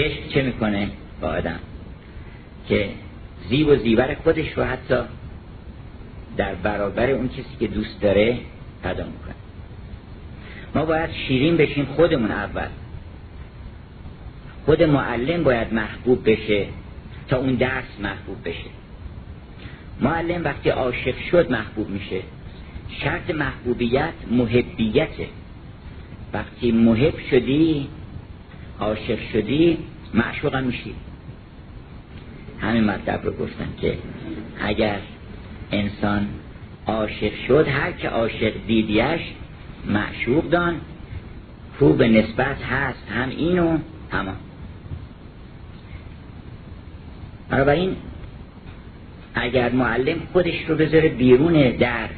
عشق چه می‌کنه با آدم؟ که زیب و زیور خودش رو حتی در برابر اون کسی که دوست داره پیدا می‌کنه. ما باید شیرین بشیم خودمون اول. خود معلم باید محبوب بشه تا اون درس محبوب بشه. معلم وقتی عاشق شد محبوب میشه. شرط محبوبیت محبیته. وقتی محب شدی عاشق شدی معشوق میشی. همین مطلب رو گفتن که اگر انسان عاشق شد هر که عاشق دیدیش معشوق دان. خوب نسبت هست هم اینو همان بنابراین اگر معلم خودش رو بذاره بیرون در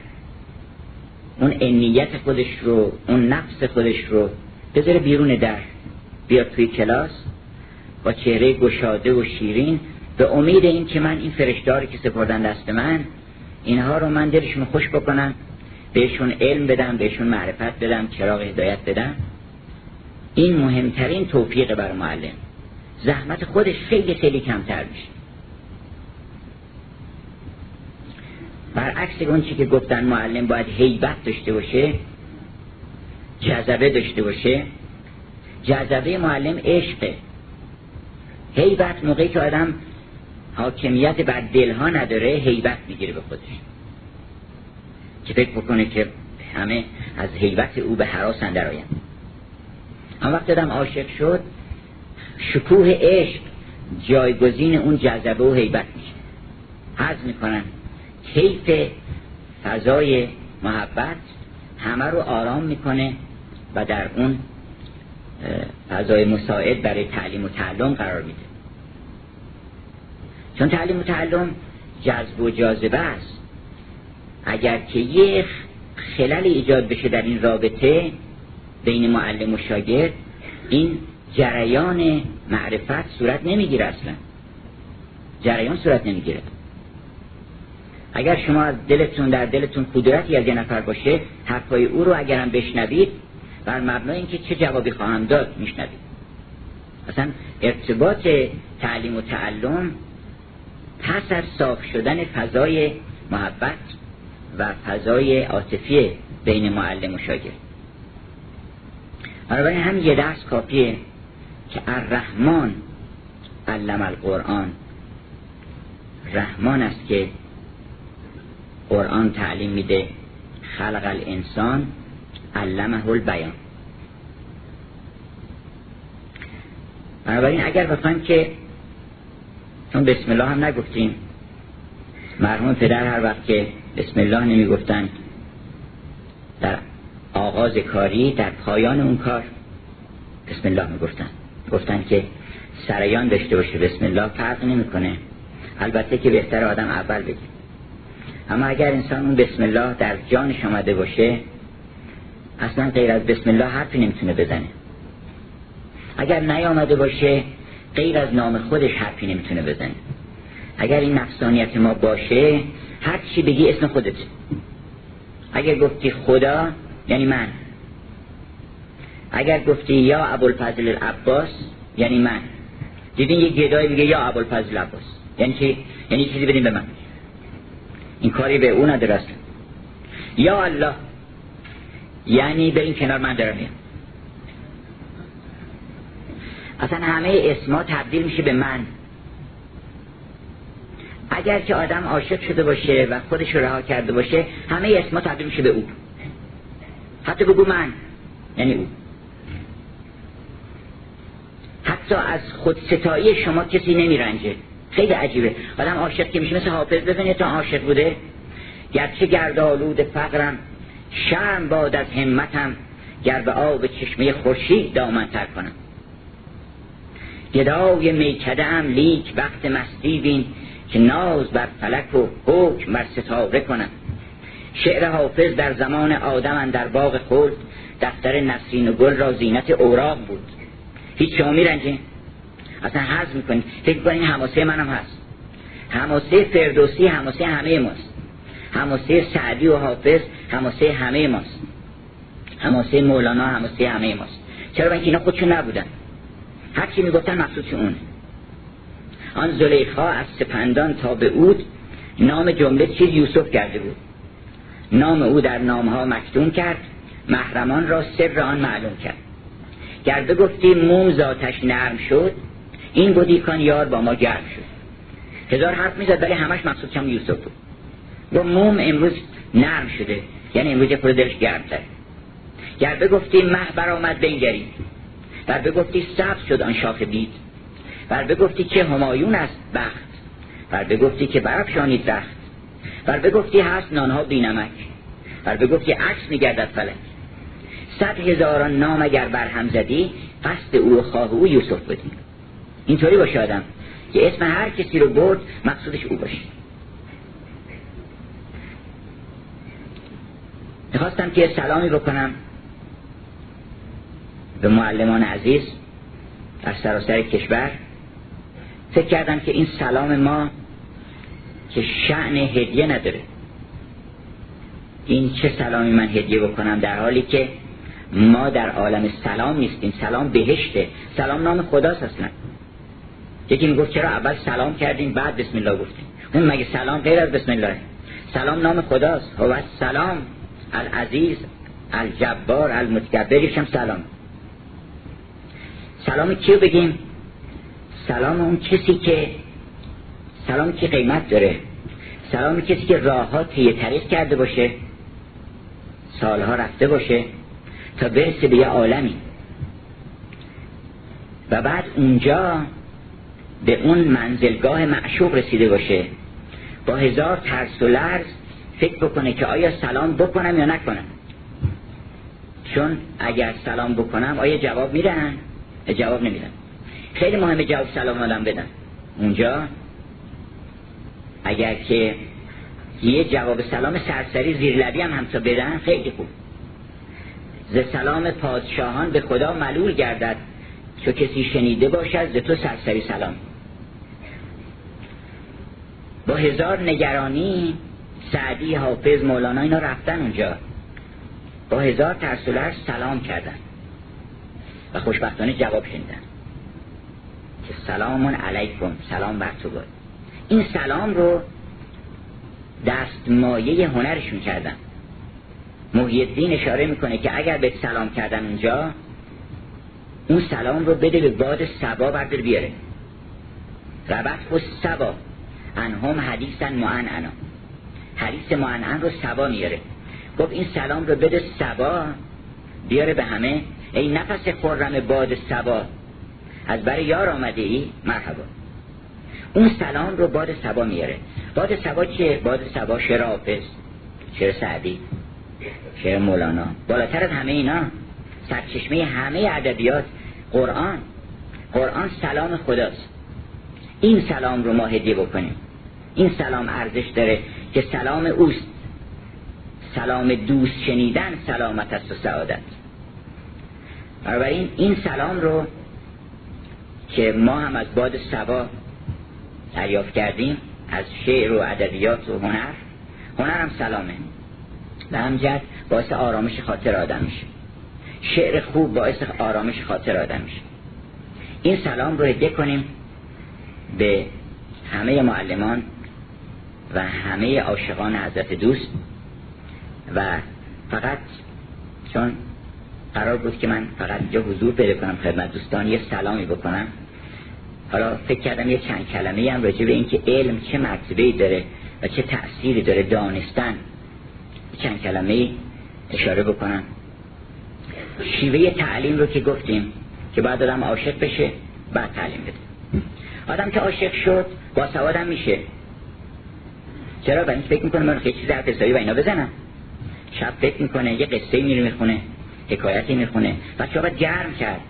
اون انیت خودش رو اون نفس خودش رو بذاره بیرون در بیاد توی کلاس با چهره گشاده و شیرین به امید این که من این فرشتاری که سپردن دست من اینها رو من دلشون خوش بکنم بهشون علم بدم بهشون معرفت بدم چراغ هدایت بدم. این مهمترین توفیق بر معلم. زحمت خودش خیلی خیلی کمتر میشه. برعکس اون چی که گفتن معلم باید هیبت داشته باشه جذبه داشته باشه. جذبه معلم عشقه هیبت موقعی که آدم حاکمیت بر دلها نداره هیبت می‌گیره به خودش. که فکر بکنه که همه از هیبت او به حراس اندر آیند. اما وقتی آدم عاشق شد شکوه عشق جایگزین اون جذبه و هیبت میشه. حض می‌کنن کیف فضای محبت همه رو آرام می‌کنه و در اون فضای مساعد برای تعلیم و تعلم قرار میده. چون تعلیم و تعلم جذب و جاذبه است. اگر که یه خلل ایجاد بشه در این رابطه بین معلم و شاگرد این جریان معرفت صورت نمی‌گیره اصلا. جریان صورت نمی‌گیره. اگر شما از دلتون در دلتون کدورتی از یه نفر باشه حرفای او رو اگرم بشنوید بر مبنای اینکه چه جوابی خواهم داد میشنوید. اصلا ارتباط تعلیم و تعلم پس از صاف شدن فضای محبت و فضای عاطفی بین معلم و شاگرد. بنابراین هم یه درس کافیه که الرحمن علم القرآن. رحمان است که قرآن تعلیم میده خلق الانسان علمه البیان. بنابراین اگر بخوایم که چون بسم الله هم نگفتیم مرحوم پدر هر وقت که بسم الله نمی‌گفتن در آغاز کاری در پایان اون کار بسم الله می‌گفتن. گفتن که سریان داشته باشه بسم الله فرق نمی‌کنه. البته که بهتر آدم اول بگه. اما اگر انسان اون بسم الله در جانش آمده باشه اصلا غیر از بسم الله حرفی نمی‌تونه بزنه. اگر نیامده باشه غیر از نام خودش حرفی نمی‌تونه بزنه. اگر این نفسانیت ما باشه هر چی بگی اسم خودت. اگر گفتی خدا یعنی من. اگر گفتی یا ابوالفضل العباس یعنی من. دیدین یه گدای بگه یا ابوالفضل العباس. یعنی چی؟ یعنی چیزی بدین به من. این کاری به اون نداره یا الله. یعنی به این کنار من دارم اصلا همه اسما تبدیل میشه به من. اگر که آدم عاشق شده باشه و خودش رها کرده باشه همه اسما تبدیل میشه به او. حتی بگو من یعنی او. حتی از خود ستایی شما کسی نمیرنجه. خیلی عجیبه. آدم عاشق که میشه مثل حافظ بزنید تا عاشق بوده. گرچه گردالود فقرم شرم باد از همتم گر به آب چشمه خورشید دامنتر کنم. گدای میکده هم لیک وقت مستی بین که ناز بر فلک و حکم بر ستاره کنم. شعر حافظ در زمان آدم در باغ خلد دفتر نسرین و گل را زینت اوراق بود. هیچ شما میرنجین اصلا حض می‌کنید فکر کنید حماسه منم هست. حماسه فردوسی حماسه همه ماست. حماسه سعدی و حافظ حماسه همه ماست. حماسه مولانا حماسه همه ماست. چرا اینکه اینا خودشون نبودن؟ هر کی می‌گفتن مقصود اون. آن زلیخا از سپندان تا به اود نام جمله چیز یوسف کرده بود. نام او در نامها مکتوم کرد محرمان را سر آن معلوم کرد. گر گفتی موم ذاتش نرم شد این بودی کان یار با ما گرم شد. هزار حرف می‌زد ولی همش مقصود کم یوسف بود. و موم امروز نرم شده. یعنی امروز یه دلش گرم تر. گر بگفتی مه برآمد بنگرید ور بگفتی سبز شد آن شاخ بید ور بگفتی که همایون است بخت. ور بگفتی که برافشانید رخت. ور بگفتی هست نانها بینمک ور بگفتی عکس میگردد فلک. صد هزاران نام اگر برهم زدی قصد او و خواه او یوسف بودی. اینطوری باشه آدم. که اسم هر کسی رو برد مقصودش او باشه. می‌خواستم که سلامی بکنم به معلمان عزیز در سراسر کشور. فکر کردم که این سلام ما که شعن هدیه نداره. این چه سلامی من هدیه بکنم؟ در حالی که ما در عالم سلام نیستیم. سلام بهشته. سلام نام خداست اصلا. یکی می‌گفت چرا اول سلام کردیم بعد بسم الله گفتیم. اون مگه سلام غیر از بسم الله؟ سلام نام خداست. هو سلام العزیز الجبار المتکبریش هم سلام. سلام کیو بگیم؟ سلام اون کسی که سلام که قیمت داره. سلام کسی که راه ها طی طریق کرده باشه سالها رفته باشه تا برسه به یه عالمی. و بعد اونجا به اون منزلگاه معشوق رسیده باشه. با هزار ترس و لرز فکر بکنه که آیا سلام بکنم یا نکنم. چون اگر سلام بکنم آیا جواب میدن؟ جواب نمیدن. خیلی مهمه جواب سلام آدم بدن. اونجا اگر که یه جواب سلام سرسری زیر لبی هم همسا بدن خیلی خوب. ز سلام پادشاهان به خدا ملول گردد چو کسی شنیده باشد ز تو سرسری سلام. با هزار نگرانی سعدی حافظ مولانا اینا رفتن اونجا. با هزار ترسولر سلام کردن. و خوشبختانه جواب شنیدن. که سلامون علیکم سلام بر تو بود. این سلام رو دست مایه هنرشون کردن. محی اشاره می‌کنه که اگر به سلام کردن اونجا اون سلام رو بده به باد سبا بردر بیاره. ربط و سبا انهم حدیثا معن حدیث معنعن رو سبا میاره. گفت این سلام رو بده سبا بیاره به همه. ای نفس خرم باد سبا از برای یار آمده ای؟ مرحبا. اون سلام رو باد سبا میاره. باد سبا چیه؟ باد سبا شعر حافظ شعر سعدی شعر مولانا. بالاتر از همه اینا سرچشمه همه ادبیات قرآن. قرآن سلام خداست. این سلام رو ما هدیه بکنیم. این سلام ارزش داره. که سلام اوست. سلام دوست شنیدن سلامت است و سعادت. بنابراین این سلام رو که ما هم از باد سبا دریافت کردیم از شعر و ادبیات و هنر هنر هم سلامه. به همجد باعث آرامش خاطر آدم میشه. شعر خوب باعث آرامش خاطر آدم میشه. این سلام رو هدیه کنیم به همه معلمان و همه عاشقان حضرت دوست و فقط چون قرار بود که من فقط اینجا حضور پیدا کنم خدمت دوستان یه سلامی بکنم. حالا فکر کردم یه چند کلمه هم راجع به اینکه علم چه مرتبه داره و چه تأثیری داره دانستن. چند کلمه اشاره بکنم. شیوه تعلیم رو که گفتیم که بعد آدم عاشق بشه بعد تعلیم بده. آدم که عاشق شد با سوادم میشه. چرا برای فکر می‌کنه؟ من خیلی چیز حرف و اینا بزنم. شب فکر می‌کنه یه قصه میره می‌خونه حکایتی می‌خونه. بچه باید گرم کرد.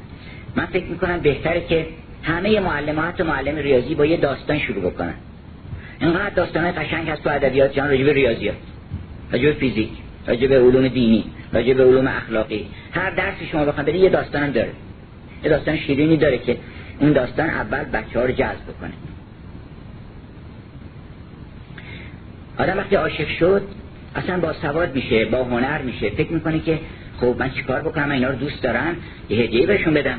من فکر می‌کنم بهتره که همه معلمات و معلم ریاضی با یه داستان شروع بکنن. اینقدر داستان قشنگ هست تو ادبیات جان راجب ریاضیات راجب فیزیک راجب علوم دینی راجب علوم اخلاقی. هر درسی شما بخوام یه داستانم داره. یه داستان شیرینی داره که اون داستان اول بچه ها رو جذب بکنه. آدم وقتی عاشق شد اصلا با سواد میشه با هنر میشه. فکر می‌کنه که خب من چیکار بکنم؟ اینا رو دوست دارم یه هدیه بهشون بدم.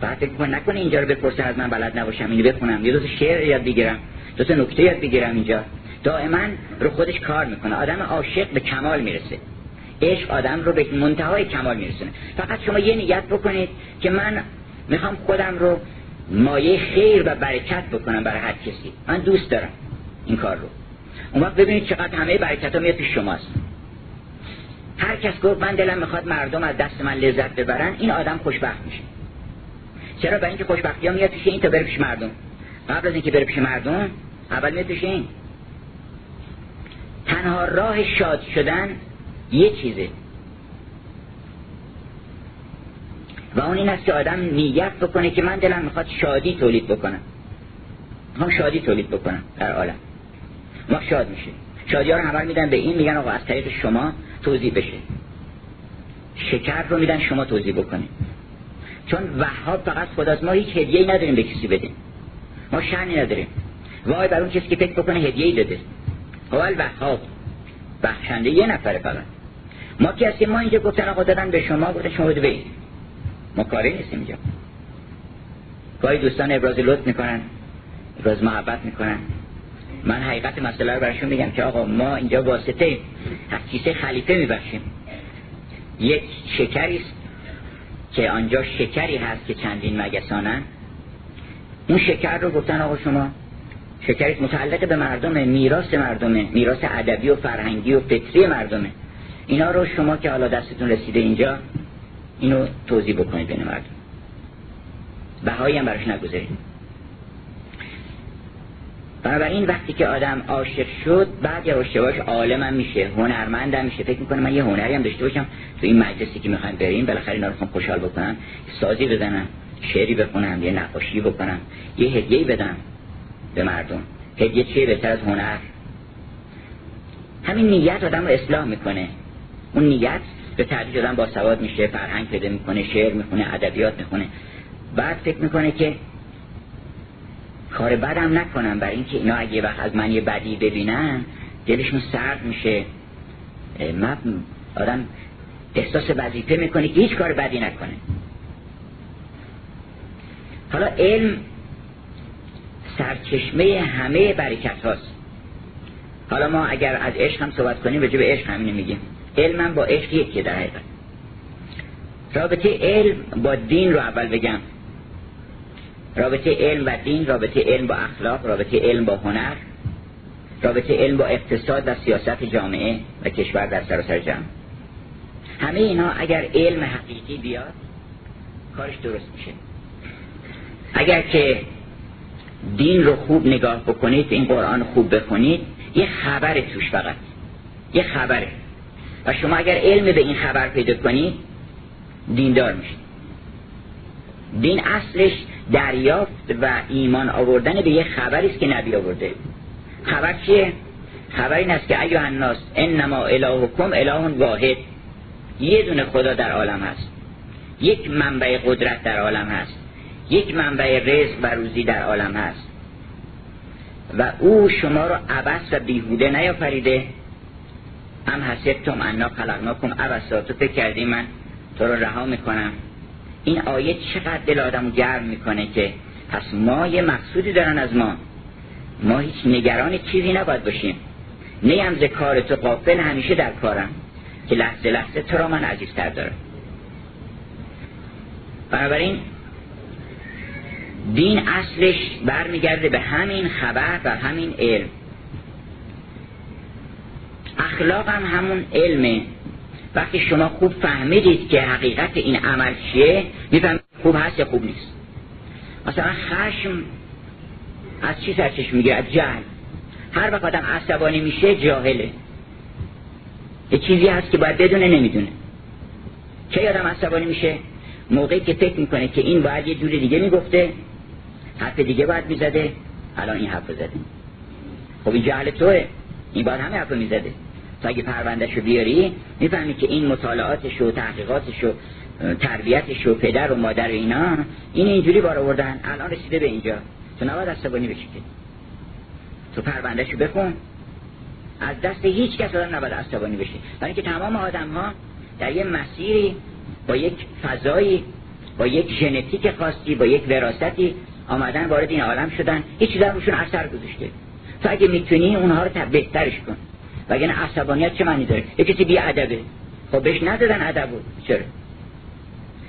بعد فکر کن نکنه اینجا رو بپرسه از من بلد نباشم اینو بخونم. یه دو تا شعر یاد بگیرم. دو تا نکته یاد بگیرم اینجا. دائما رو خودش کار می‌کنه. آدم عاشق به کمال می‌رسه. عشق آدم رو به منتهای کمال میرسونه. فقط شما یه نیت بکنید که من می‌خوام خودم رو مایه خیر و برکت بکنم برای هر کسی. من دوست دارم این کار رو. اون وقت ببینید چقدر همه برکت ها میاد پیش شماست. هر کس گفت من دلم می‌خواد مردم از دست من لذت ببرن این آدم خوشبخت میشه. چرا؟ برای اینکه خوشبختی ها میاد پیش این تا بره پیش مردم. قبل از اینکه بره پیش مردم اول میاد پیش این. تنها راه شاد شدن یه چیزه. و اون این است که آدم نیت بکنه که من دلم می‌خواد شادی تولید بکنم. هم شادی تولید بکنم در عالم. ما شاد میشه شادی ها رو همه میدن به این میگن آقا از طریق شما توضیح بشه. شکر رو میدن شما توضیح بکنید چون وهاب فقط خداست ما هیچ هدیه نداریم به کسی بدیم. ما شنی نداریم. وای بر اون کسی که فکر بکنه هدیه داده هو الوهاب. بخشنده یه نفره فقط. ما کسی ما اینجا گفتن آقا دادن به شما گفتن شما بده بید ما کاری نیستیم اینجا. گاهی دوستان ابراز لطف می‌کنن ابراز محبت می‌کنن. من حقیقت مسئله رو براشون میگم که آقا ما اینجا واسطه از کیسه خلیفه میبخشیم. یک شکری است که آنجا شکری هست که چندین مگسانن. اون شکر رو گفتن آقا شما شکری متعلق به مردمه میراث مردمه میراث ادبی و فرهنگی و فکری مردمه اینا رو شما که حالا دستتون رسیده اینجا اینو توضیح بکنید بین مردم. بهایی هم براش نگذارید. بنابراین وقتی که آدم عاشق شد بعد یه اشتباهش عالمم میشه هنرمندم میشه. فکر می‌کنه من یه هنری هم داشته باشم. تو این مجلسی که می‌خوایم بریم بالاخره اینا رو خوشحال بکنم سازی بزنم شعری بخونم یه نقاشی بکنم یه هدیه بدم به مردم. هدیه چیه؟ بهتر از هنر. همین نیت آدم رو اصلاح می‌کنه. اون نیت به تدریج آدم با سواد میشه فرهنگ پیدا می‌کنه شعر می‌خونه ادبیات می‌خونه. بعد فکر می‌کنه که کار بدم نکنم. برای اینکه اینا اگه وقت از من یه بدی ببینن دلشون سرد میشه. من آدم احساس وظیفه می‌کنه که هیچ کار بدی نکنه. حالا علم سرچشمه همه برکت هاست. حالا ما اگر از عشق هم صحبت کنیم به به عشق همینه میگیم. علم با عشق یکیه در حقیقت رابطه علم با دین رو اول بگم. رابطه علم و دین رابطه علم با اخلاق رابطه علم با هنر رابطه علم با اقتصاد و سیاست جامعه و کشور در سراسر جمع همه اینا اگر علم حقیقی بیاد کارش درست میشه. اگر که دین رو خوب نگاه بکنید این قرآن خوب بخونید یه خبر توش فقط. یه خبره. و شما اگر علم به این خبر پیدا کنید دیندار میشید. دین اصلش دریافت و ایمان آوردن به یه خبری است که نبی آورده. خبر چیه؟ خبر این است که ایها الناس انما الهکم اله واحد. یه دونه خدا در عالم هست. یک منبع قدرت در عالم هست. یک منبع رزق و روزی در عالم هست. و او شما رو عبس و بیهوده نیافریده. هم حسبتم انا خلقناکم عبسا تو فکر کردی من تو رو رها می‌کنم. این آیه چقدر دل آدم گرم می‌کنه که پس ما یه مقصودی دارن از ما. ما هیچ نگران چیزی نباید باشیم. نیم ز کار تو قافل همیشه در کارم. که لحظه لحظه تو را من عزیزتر دارم. بنابراین دین اصلش برمیگرده به همین خبر و همین علم. اخلاق هم همون علمه. وقتی شما خوب فهمیدید که حقیقت این عمل چیه می‌فهمید خوب هست یا خوب نیست. مثلا خشم از چی سرچش میگه از جهل. هر وقت آدم عصبانی میشه جاهله. یه چیزی هست که باید بدونه نمی‌دونه. چه آدم عصبانی میشه؟ موقعی که فکر می‌کنه که این باید یه جور دیگه می‌گفته حرف دیگه باید می‌زده الان این حرف زده. خب این جهل توه. این باید همه حرف می‌زده. تا اگه پروندهشو بیاری می‌فهمی که این مطالعاتش و تحقیقاتش و تربیتش و پدر و مادر اینا این اینجوری بار آوردن الان رسیده به اینجا. تو نباید عصبانی بشی که. تو پروندهشو بخون. از دست هیچ کس آدم نباید عصبانی بشی. برای اینکه تمام آدم ها در یه مسیری با یک فضایی با یک ژنتیک خاصی با یک وراستی آمدن وارد این عالم شدن. هیچ چیز روشون اثر گذاشته. تو اگه می‌تونی اونها رو بهترش کن. وگرنه عصبانیت چه معنی داره؟ یه کسی بی ادبه. خب بهش ندادن ادب بود. چرا؟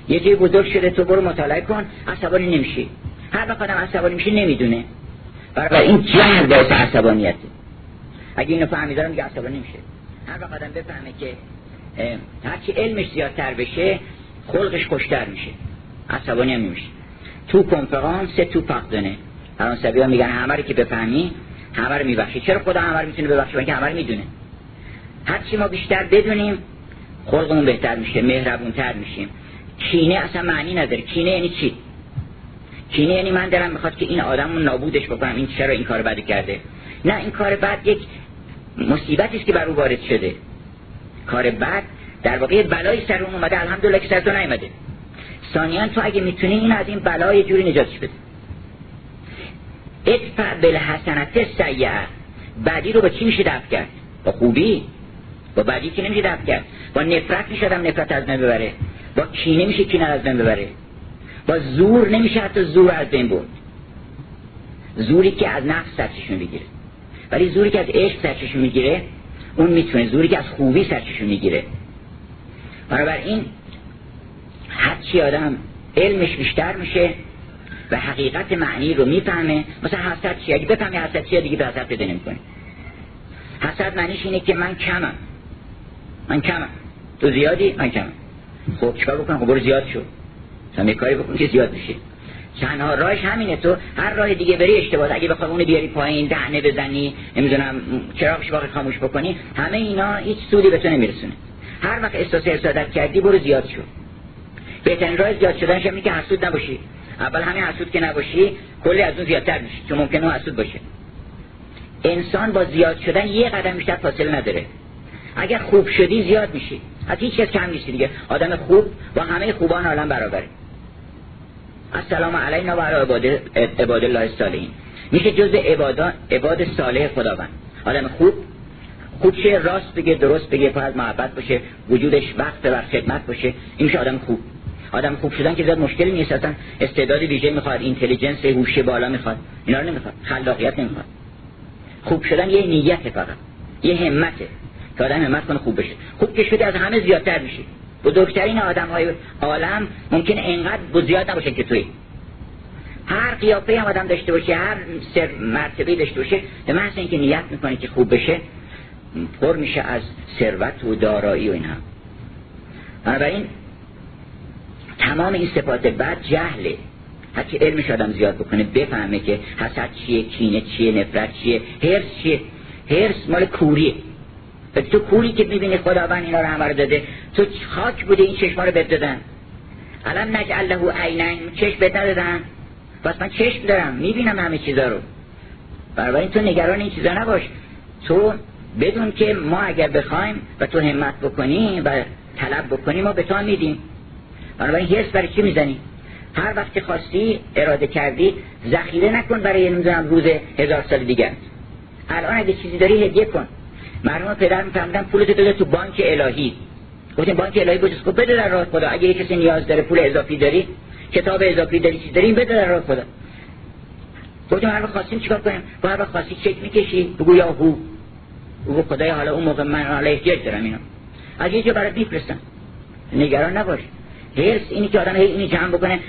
یه جای بزرگ شده تو برو مطالعه کن عصبانی نمیشی. هر وقت آدم عصبانی میشه نمی‌دونه. برای این جهل باعث عصبانیته اگه اینو فهمیدارم دیگه عصبانی نمیشه هر وقت آدم بفهمه که هرچی علمش زیادتر بشه خلقش خوشتر میشه. عصبانی هم نمیشه. تو کنفرانس تو پاکدانه فرانسوی ها میگن همه که بفهمی همه رو میبخشی. چرا خدا همه رو می‌تونه ببخشه که همه رو می‌دونه هرچی ما بیشتر بدونیم خلقمون بهتر میشه مهربونتر میشیم. کینه اصلا معنی نداره. کینه یعنی چی؟ کینه یعنی من دارم می‌خواد که این آدم نابودش بکنم. این چرا این کار بدی کرده؟ نه این کار بد یک مصیبتی است که بر او وارد شده. کار بد در واقع بلای سر اون اومده. الحمدلله که سر تو نیومده. ثانیا تو اگه می‌تونی این از این بلای جوری نجاتش بده ادفع بالحسنت سیعه بعدی رو با چی میشه دفع کرد؟ با خوبی. با بعدی که نمیشه دفع کرد. با نفرت میشه آدم نفرت از من ببره. با کینه میشه کینه از من ببره. با زور نمیشه حتی زور از بین برد. زوری که از نفس سرچشون می‌گیره. ولی زوری که از عشق سرچشون می‌گیره اون می‌تونه زوری که از خوبی سرچشون می‌گیره. بنابراین هرچی آدم علمش بیشتر میشه و حقیقت معنی رو می‌فهمه. مثلا حسد چیه؟ اگه بفهمی حسد چیه دیگه به حسد پیدا نمی‌کنه حسد معنیش اینه که من کمم. من کمم. تو زیادی؟ من کمم. خب چیکار بکنم؟ خب برو زیاد شو. مثلا کاری بکن که زیاد بشه. تنها راهش همینه تو. هر راه دیگه بری اشتباه. اگه بخوای اونو بیاری پایین دهنه بزنی نمی‌دونم چراغش واقع خاموش بکنی همه اینا هیچ سودی به تو نمیرسونه. هر وقت احساس حسادت کردی برو زیاد شو. بهترین راه زیاد شدنش همین که حسود نباشی. اول همین حسود که نباشی کلی از اون زیادتر میشه چون ممکنه حسود باشه. انسان با زیاد شدن یه قدم بیشتر فاصله نداره. اگر خوب شدی زیاد میشی. از هیچ کس کم نیستی دیگه. آدم خوب با همه خوبان عالم برابره. السلام علینا و علی عباد الله میشه جز عبادان عباد صالح خداوند. آدم خوب خوب چه راست بگه درست بگه پر از محبت باشه وجودش وقت بر خدمت باشه. این میشه آدم خوب. آدم خوب شدن که زیاد مشکلی نیست اصلا استعداد ویژه می‌خواد اینتلیجنس هوش بالا می‌خواد. اینا رو نمی‌خواد خلاقیت نمی‌خواد. خوب شدن یه نیت فقط یه همته که آدم همت کنه خوب بشه. خوب که شده از همه زیادتر میشه. بزرگترین آدم های عالم ممکنه انقدر زیاد نباشه که توی. هر قیافه هم آدم داشته باشه هر سر مرتبه داشته باشه به محض اینکه نیت می‌کنه که خوب بشه پر میشه از ثروت و دارایی و اینها. بنابراین تمام این صفات بد جهله. هرچی علمش آدم زیاد بکنه؟ بفهمه که حسد چیه کینه چیه نفرت چیه هرس چیه؟ هرس مال کوریه. تو کوری که می‌بینی خداوند اینا رو همه رو داده تو خاک بوده این چشما رو بد دادن. الان نجعل له عینین چشم بد ندادن. پس من چشم دارم می‌بینم همه چیزا رو. برای تو نگران این چیزا نباش. تو بدون که ما اگر بخوایم و تو همت بکنی و طلب بکنی ما به تو میدیم. بنابراین هرس برای چی می‌زنی؟ هر وقت که خواستی اراده کردی ذخیره نکن برای نمی‌دونم روز هزار سال دیگر. الان اگه چیزی داری هدیه کن. مرحوم پدر میفهمیدن پولت بده تو بانک الهی. گفتیم بانک الهی کجاست خب بده در راه خدا. اگه کسی نیاز داره پول اضافی داری کتاب اضافی داری چیز داری بده در راه خدا. گفتیم هر وقت خواستیم چیکار کنیم؟ با هر وقت خواستی چک می‌کشی بگو یا هو. بگو خدای حالا اون موقع من حالا احتیاج دارم اینو از یه جا برات میفرستم. نگران نباش. هرس اینی که آدم اینی جمع بکنه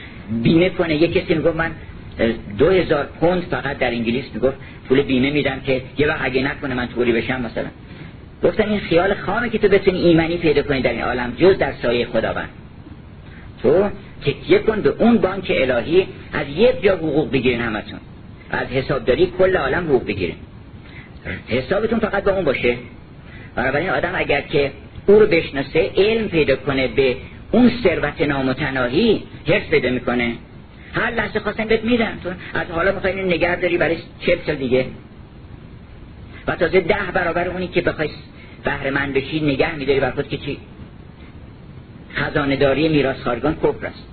بیمه کنه. یه کسی می‌گفت من دو هزار پوند فقط در انگلیس می‌گفت پول بیمه میدم که یه وقت اگه نکنه من توری بشم مثلا. گفتن این خیال خامه که تو بتونی ایمنی پیدا کنی در این عالم جز در سایه خداوند. تو تکیه کن به اون بانک الهی از یک جا حقوق بگیرین همتون. از حسابداری کل عالم حقوق بگیرین. حسابتون فقط با اون باشه. بنابراین آدم اگر که او رو بشناسه علم پیدا کنه به اون ثروت نامتناهی حرس پیدا می‌کنه. هر لحظه خواستن بهت میدن تو از حالا می‌خوای نگه داری برای چه سال دیگه. و تازه ده برابر اونی که بخوای بهره من بشی نگه میداری بر خود که چی؟ خزانهداری میراث خارگان کفر است.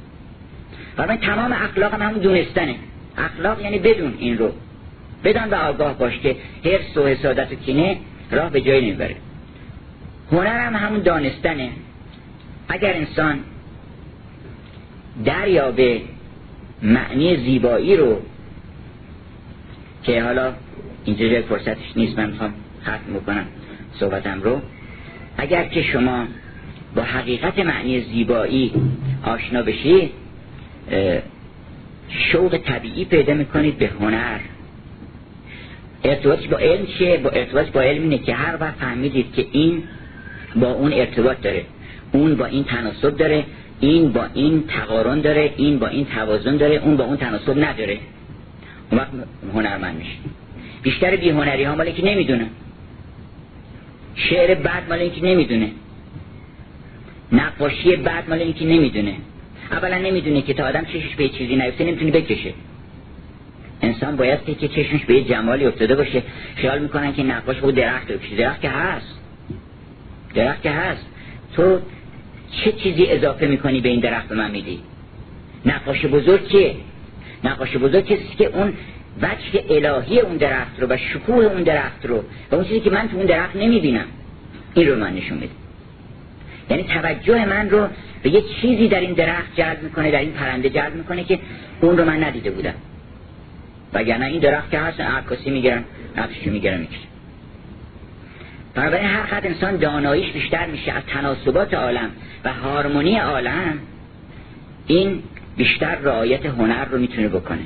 و من تمام اخلاق هم همون دونستنه. اخلاق یعنی بدون این رو. بدان و آگاه باش که حرص و حسادت و کینه راه به جایی نمی‌بره. هنر هم همون دانستنه. اگر انسان دریابه معنی زیبایی رو که حالا اینجا فرصتش نیست من می‌خوام ختم بکنم صحبتم رو. اگر که شما با حقیقت معنی زیبایی آشنا بشید شوق طبیعی پیدا می‌کنید به هنر. ارتباطش با علم چیه؟ با ارتباط با علم اینه که هر وقت فهمیدید که این با اون ارتباط داره. اون با این تناسب داره این با این تقارن داره این با این توازن داره اون با اون تناسب نداره. اون وقت هنرمند میشه. بیشتر بی هنری ها مالی که نمی‌دونه. شعر بعد مال اینکه نمی‌دونه. نقاشی بعد مال اینکه نمی‌دونه. اولا نمی‌دونه که تا آدم چشش به چیزی نیفته نمی‌تونه بکشه. انسان باید که چشمش به جمالی افتاده باشه. خیال می‌کنن که نقاش بود درخت درخت که هست. درخت که هست. تو چه چیزی اضافه می‌کنی به این درخت من میدی؟ نقاش بزرگ کیه نقاش بزرگ کسی که اون وجه الهی اون درخت رو و شکوه اون درخت رو و اون چیزی که من تو اون درخت نمی‌بینم. این رو من نشون میده. یعنی توجه من رو به یه چیزی در این درخت جلب می‌کنه در این پرنده جلب می‌کنه که اون رو من ندیده بودم. وگرنه این درخت که هست عکاسی می‌گیرن نقششو می‌گیرن می‌کشن بنابراین هر قد انسان داناییش بیشتر میشه از تناسبات عالم و هارمونی عالم این بیشتر رعایت هنر رو می‌تونه بکنه.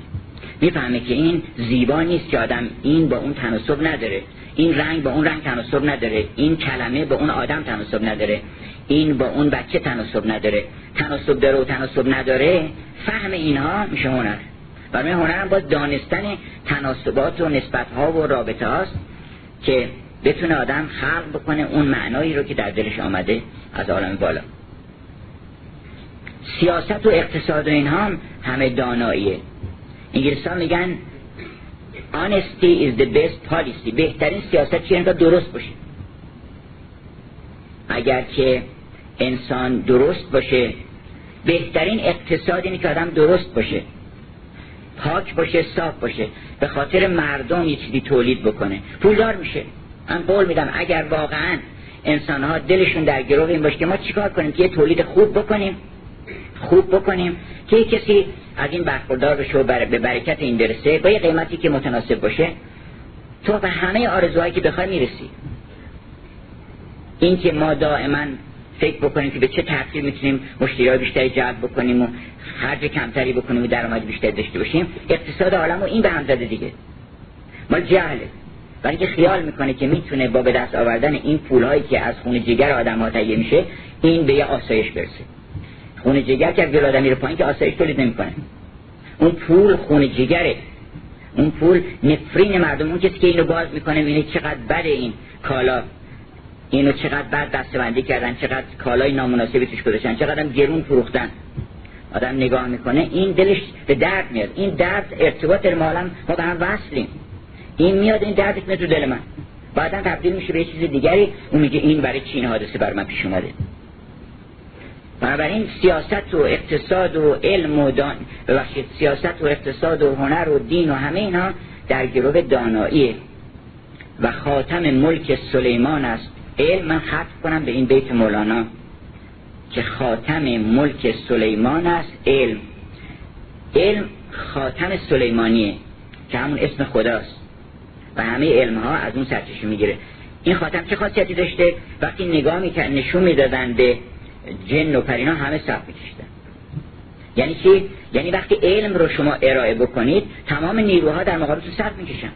می‌فهمه که این زیبا نیست که آدم این با اون تناسب نداره این رنگ با اون رنگ تناسب نداره این کلمه با اون آدم تناسب نداره این با اون بچه تناسب نداره. تناسب داره و تناسب نداره فهم اینها میشه هنر. برای هنر هم باز دانستن تناسبات و نسبت ها و رابطه هاست که بتونه آدم خلق بکنه اون معنایی رو که در دلش آمده از عالم بالا. سیاست و اقتصاد و اینها هم همه داناییه. انگلیس میگن honesty is the best policy. بهترین سیاست چیه؟ درست باشه. اگر که انسان درست باشه بهترین اقتصاد اینه که آدم درست باشه. پاک باشه صاف باشه. به خاطر مردم یه چیزی تولید بکنه. پولدار میشه. من قول میدم اگر واقعا انسان ها دلشون در گروه این باشه که ما چیکار کنیم که یه تولید خوب بکنیم خوب بکنیم که کسی از این برخوردار بشه و به برکت این برسه با یه قیمتی که متناسب باشه تو به همه آرزوهایی که بخوای می‌رسی. این که ما دائما فکر بکنیم که به چه ترتیب می‌تونیم مشتری بیشتری جلب بکنیم و خرج کمتری بکنیم و درآمد بیشتری داشته باشیم اقتصاد عالم و این به هم زده دیگه. مال جهله. ولی که خیال می‌کنه که می‌تونه با به دست آوردن این پولهایی که از خون جگر آدم ها تهیه میشه این به یه آسایش برسه. خون جگر که از دل آدم میره پایین که آسایش تولید نمی‌کنه. اون پول خون جگره. اون پول نفرین مردم اون کسی که اینو باز می‌کنه می‌بینه چقدر بده این کالا. اینو چقدر بد دستبندی کردن چقدر کالای نامناسبی توش گذاشتن چقدر گرون فروختن. آدم نگاه می‌کنه این دلش به درد میاد. این درد ارتباط مالم ما به هم وصلیم. این میاد این دردش میاد تو دل من. بعدا تبدیل میشه به چیز دیگری. اون میگه این برای چین حادثه بر من پیش اومده؟ بنابراین سیاست و اقتصاد و علم و دان ببخشید سیاست و اقتصاد و هنر و دین و همه اینها در گروه داناییه و خاتم ملک سلیمان است. علم من ختم کنم به این بیت مولانا که خاتم ملک سلیمان است. علم. علم خاتم سلیمانیه که همون اسم خداست. و همه علم ها از اون سرچشمه می‌گیره. این خاتم چه خاصیتی داشته؟ وقتی نگاه می‌کرد نشون می‌دادن به جن و پرینا همه صف میکشیدن. یعنی چی؟ یعنی وقتی علم رو شما ارائه بکنید تمام نیروها در مقابلتون صف می‌کشن.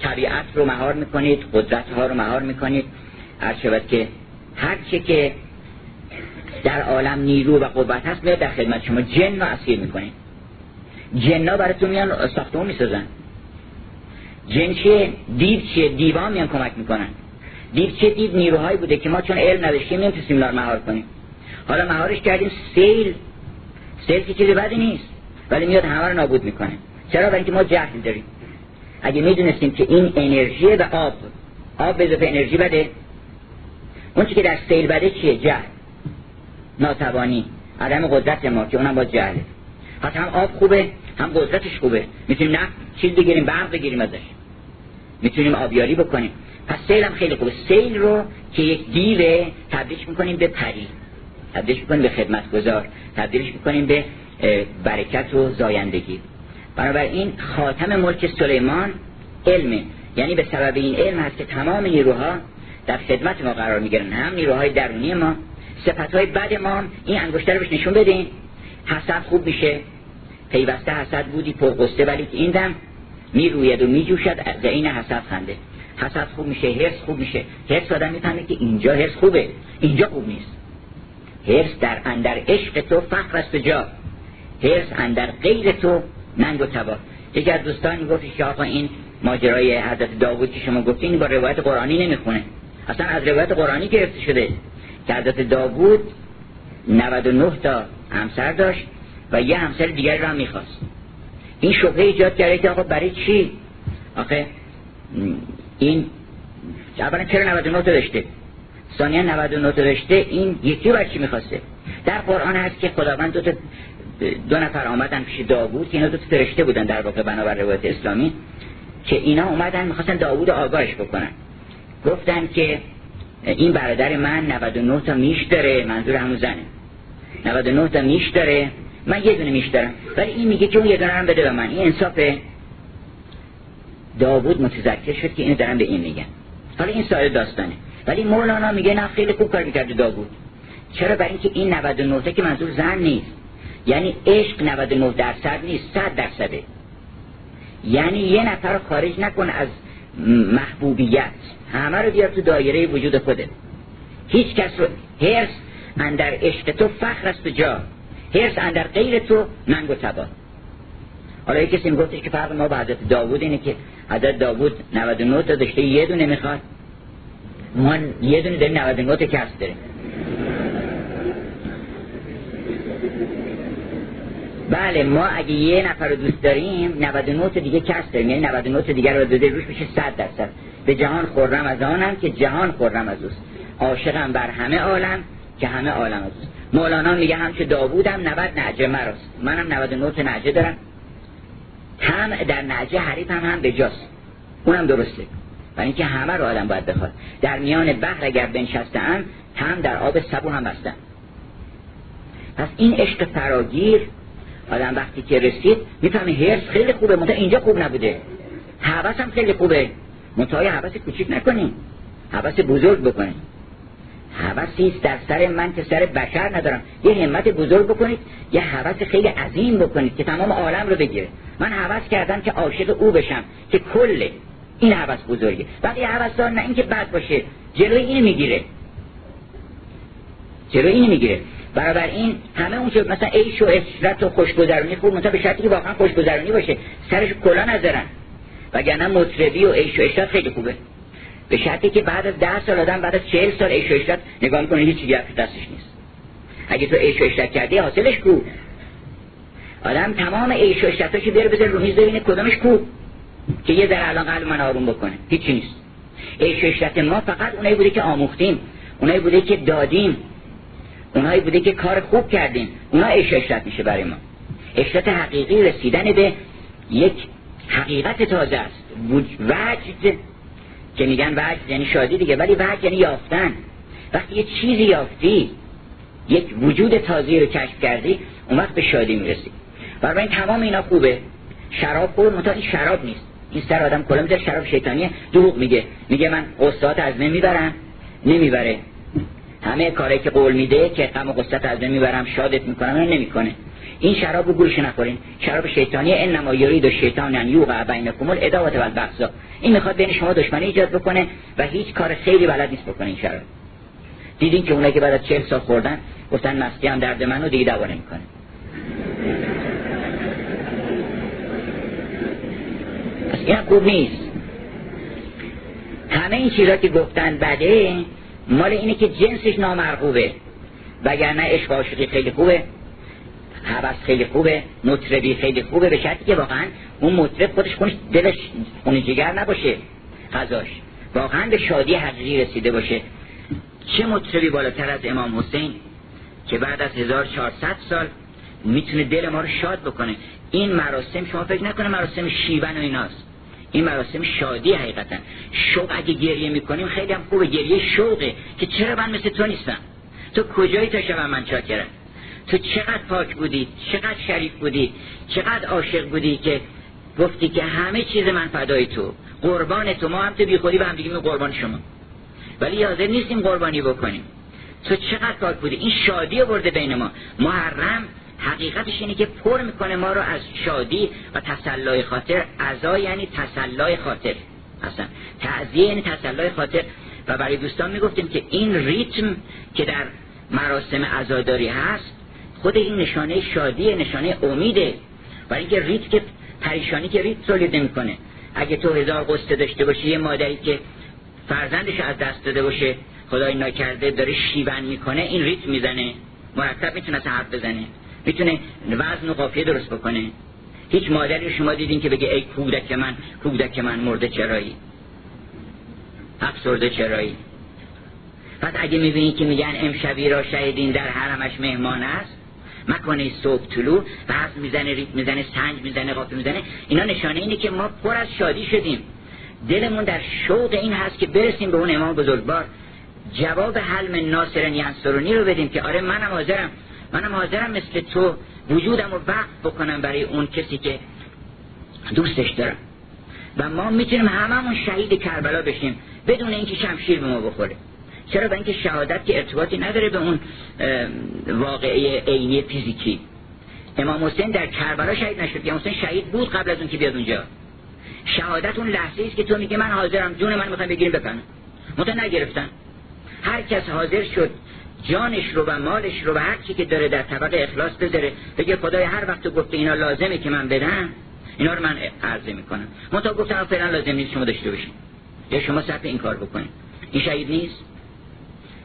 طبیعت رو مهار می‌کنید قدرت ها رو مهار می‌کنید. هر شود که هر چه که در عالم نیرو و قوت هست میاد در خدمت شما. جن رو اسیر می‌کنید. جنها براتون میان ساختمون می‌سازن. جن چیه؟ دیو چیه؟ دیوان میان کمک می‌کنن. دیو چه دیو نیروهایی بوده که ما چون علم نداشتیم نمی‌تونستیم اینا مهار کنیم. حالا مهارش کردیم سیل. سیل که چیز بدی نیست ولی میاد همه رو نابود می‌کنه. چرا؟ برای اینکه ما جهل داریم. اگه می‌دونستیم که این انرژی و آب آب به اضافه انرژی بده اون که در سیل بده چیه؟ جهل. ناتوانی. عدم قدرت ما که اونم با جهله. حتی هم آب خوبه هم قدرتش خوبه. می‌تونیم نه چیز بگیریم برق بگیریم ازش. می‌تونیم آبیاری بکنیم. پس سیل هم خیلی خوبه. سیل رو که یک دیوه تبدیلش می‌کنیم به پری. تبدیلش می‌کنیم به خدمتگزار. تبدیلش می‌کنیم به برکت و زایندگی. بنابراین خاتم ملک سلیمان علمه یعنی به سبب این علم هست که تمام نیروها در خدمت ما قرار می‌گیرن. هم نیروهای درونی ما. صفت های بد ما این انگشتر رو بهش نشون بدین. حسد خوب میشه. پیوسته حسد بودی پرقسته ولی این دم می‌روید و میجوشد. از این حسد خنده. حسد خوب میشه هرس خوب میشه. هرس آدم می‌فهمه که اینجا هرس خوبه. اینجا خوب نیست. هرس در اندر عشق تو فخر است جا. هرس اندر غیر تو ننگ و تبا. یکی از دوستانی گفت که آقا این ماجرای حضرت داوود که شما گفتین با روایت قرآنی نمی‌خونه. اصلا از روایت قرآنی گرفته شده که حضرت داوود 99 تا همسر داشت و یه همسر دیگر را می‌خواست. این شبهه ایجاد کرده که آقا برای چی؟ آخه این اولا چرا 99 تا داشته؟ ثانیا 99 تا داشته این یکی برای چی می‌خواسته؟ در قرآن هست که خداوند دو تا دو نفر آمدن پیش داوود که اینا دو تا فرشته بودن در واقع بنابر روایت اسلامی که اینا اومدن می‌خواستن داوود آگاهش بکنن. گفتن که این برادر من 99 تا میش داره منظور همون زنه. 99 تا میش داره من یه دونه میش دارم. ولی این میگه که اون یه دونه هم بده به من. این انصافه داوود متذکر شد که اینو دارن به این میگن. حالا این سایر داستانه. ولی مولانا میگه نه خیلی خوب کار می‌کرده داوود. چرا؟ برای اینکه این 99 که منظور زن نیست. یعنی عشق 99 درصد نیست 100 درصده. یعنی یه نفر رو خارج نکن از محبوبیت. همه رو بیار تو دایره وجود خوده هیچ کس رو هرس اندر عشق تو فخر است جا. هرس اندر غیر تو ننگ و تبا. حالا یک کسی میگفتش که فرق ما با حضرت داوود اینه که حضرت داوود 99 تا داشته یه دونه می‌خواد. ما یه دونه داریم 99 تا کس داریم. بله ما اگه یه نفر رو دوست داریم 99 تا دیگه کس داریم. یعنی 99 تا دیگر رو داده روش میشه 100 درصد. به جهان خورم از آنم که جهان خورم از اوست. عاشقم بر همه عالم که همه عالم از اوست. مولانا میگه هم که داوودم 90 نعجه مراست. منم 99 تا نعجه دارم. هم در نعجه حریف هم هم به جاست اونم درسته. و اینکه همه رو آدم باید بخواد. در میان بحر اگر بنشستم هم در آب سبو هم هستن پس این عشق فراگیر آدم وقتی که رسید می‌فهمه هرس خیلی خوبه. منتها اینجا خوب نبوده. حوث هم خیلی خوبه. منتها حوث کوچیک نکنیم. حوث بزرگ بکنیم. حوثی در سر من که سر بشر ندارم. یه همت بزرگ بکنید یه حوث خیلی عظیم بکنید که تمام عالم رو بگیره. من حوث کردم که عاشق او بشم که کل این حوث بزرگه. وقتی حوث نه اینکه بد باشه جلوی این می‌گیره. جلوی این می‌گیره. برابر این همه اون مثلا عیش و عشرت و خوشگذرونی خوب مثلا به شرطی که واقعا خوشگذرونی باشه. سرش کلا نذارن وگرنه مطربی و عیش و عشرت خیلی خوبه. به شرطی که بعد از ده سال آدم بعد از چهل سال عیش و عشرت نگاه می‌کنه هیچ چیزی دستش نیست. اگه تو عیش و عشرت کردی حاصلش کو؟ آدم تمام عیش و عشرتاشو بیاره بذاره رو میز ببینه کدامش کو؟ که یه ذره الان قلب من آروم بکنه. هیچی نیست. عیش و عشرت ما فقط اونایی بوده که آموختیم. اونایی بوده که دادیم. اونایی بوده که کار خوب کردیم. اونا عیش اشرت میشه برای ما. اشرت حقیقی رسیدن به یک حقیقت تازه است. وجد که میگن وجد یعنی شادی دیگه ولی وجد یعنی یافتن. وقتی یه چیزی یافتی یک وجود تازه رو کشف کردی اون وقت به شادی می‌رسی. برای این تمام اینا خوبه. شراب خور متا شراب نیست. این سر آدم کلا می‌ذاره شراب شیطانیه. دروغ میگه. میگه من قصات از نمی‌برم نمی‌بره. همه کاری که قول میده که غم و قصت از می‌برم شادت می‌کنم نمی‌کنه. این شراب رو گوش نخورین شراب شیطانی انما یرید شیطان ان یوقع بینکم الاداوه والبغضا این می‌خواد بین شما دشمنی ایجاد بکنه و هیچ کار خیلی بلد نیست بکنه این شراب. دیدین که اونایی که بعد از 40 سال خوردن گفتن مستی هم درد منو دیگه دوا نمی‌کنه. پس این خوب نیست. همه این چیزا که گفتن بده مال اینه که جنسش نامرغوبه. وگرنه عشق عاشقی خیلی خوبه. حوث خیلی خوبه مطربی خیلی خوبه به شرطی که واقعا اون مطرب خودش خونش دلش خون جگر نباشه غذاش. واقعا به شادی حقیقی رسیده باشه. چه مطربی بالاتر از امام حسین که بعد از 1400 سال می‌تونه دل ما رو شاد بکنه؟ این مراسم شما فکر نکنه مراسم شیون و ایناست. این مراسم شادی حقیقتا. شوق اگه گریه می‌کنیم خیلی هم خوبه. گریه شوقه که چرا من مثل تو نیستم؟ تو کجایی تا شب من چاکرم؟ تو چقدر پاک بودی چقدر شریف بودی چقدر عاشق بودی که گفتی که همه چیز من فدای تو. قربان تو ما هم تو بی خودی به هم دیگه قربان شما. ولی حاضر نیستیم قربانی بکنیم. تو چقدر پاک بودی؟ این شادی برده بین ما. محرم حقیقتش اینه که پر می‌کنه ما رو از شادی و تسلای خاطر. عزا یعنی تسلای خاطر. اصلا تعزیه یعنی تسلای خاطر. و برای دوستان می‌گفتیم که این ریتم که در مراسم عزاداری هست خود این نشانه شادی نشانه امیده. برای اینکه ریتم که پریشانی که ریتم تولید نمی‌کنه. اگه تو هزار قصه داشته باشی یه مادری که فرزندش از دست داده باشه خدای ناکرده داره شیون می‌کنه این ریتم می‌زنه. مرتب می‌تونه حرف بزنه. می‌تونه وزن و قافیه درست بکنه. هیچ مادری شما دیدین که بگه ای کودک من کودک من مرده چرایی؟ افسرده چرایی؟ پس اگه می‌بینید که میگن امشبی را شهیدین در حرمش مهمان است مکنه صبح طلوع وزن می‌زنه ریت می‌زنه سنج می‌زنه قافیه می‌زنه. اینا نشانه اینه که ما پر از شادی شدیم. دلمون در شوق این هست که برسیم به اون امام بزرگوار. جواب حلم ناصر ینصرونی رو بدیم که آره منم حاضرم. منم حاضرم مثل تو وجودم رو وقت بکنم برای اون کسی که دوستش دارم. و ما می‌تونیم هممون شهید کربلا بشیم بدون اینکه شمشیر به ما بخوره. چرا به اینکه شهادت که ارتباطی نداره به اون واقعه عینی فیزیکی. امام حسین در کربلا شهید نشد. امام حسین شهید بود قبل از اون که بیاد اونجا. شهادت اون لحظه است که تو میگه من حاضرم جون من می‌خوام بگیریم بکنم متن نگرفتن. هر کس حاضر شد جانش رو و مالش رو و هر چی که داره در طبق اخلاص بذاره بگه خدای هر وقت گفته اینا لازمه که من بدم اینا رو من عرضه می‌کنم. تا گفتم فعلا لازم نیست شما داشته باشین. یا شما صرف این کار بکنید این شهید نیست؟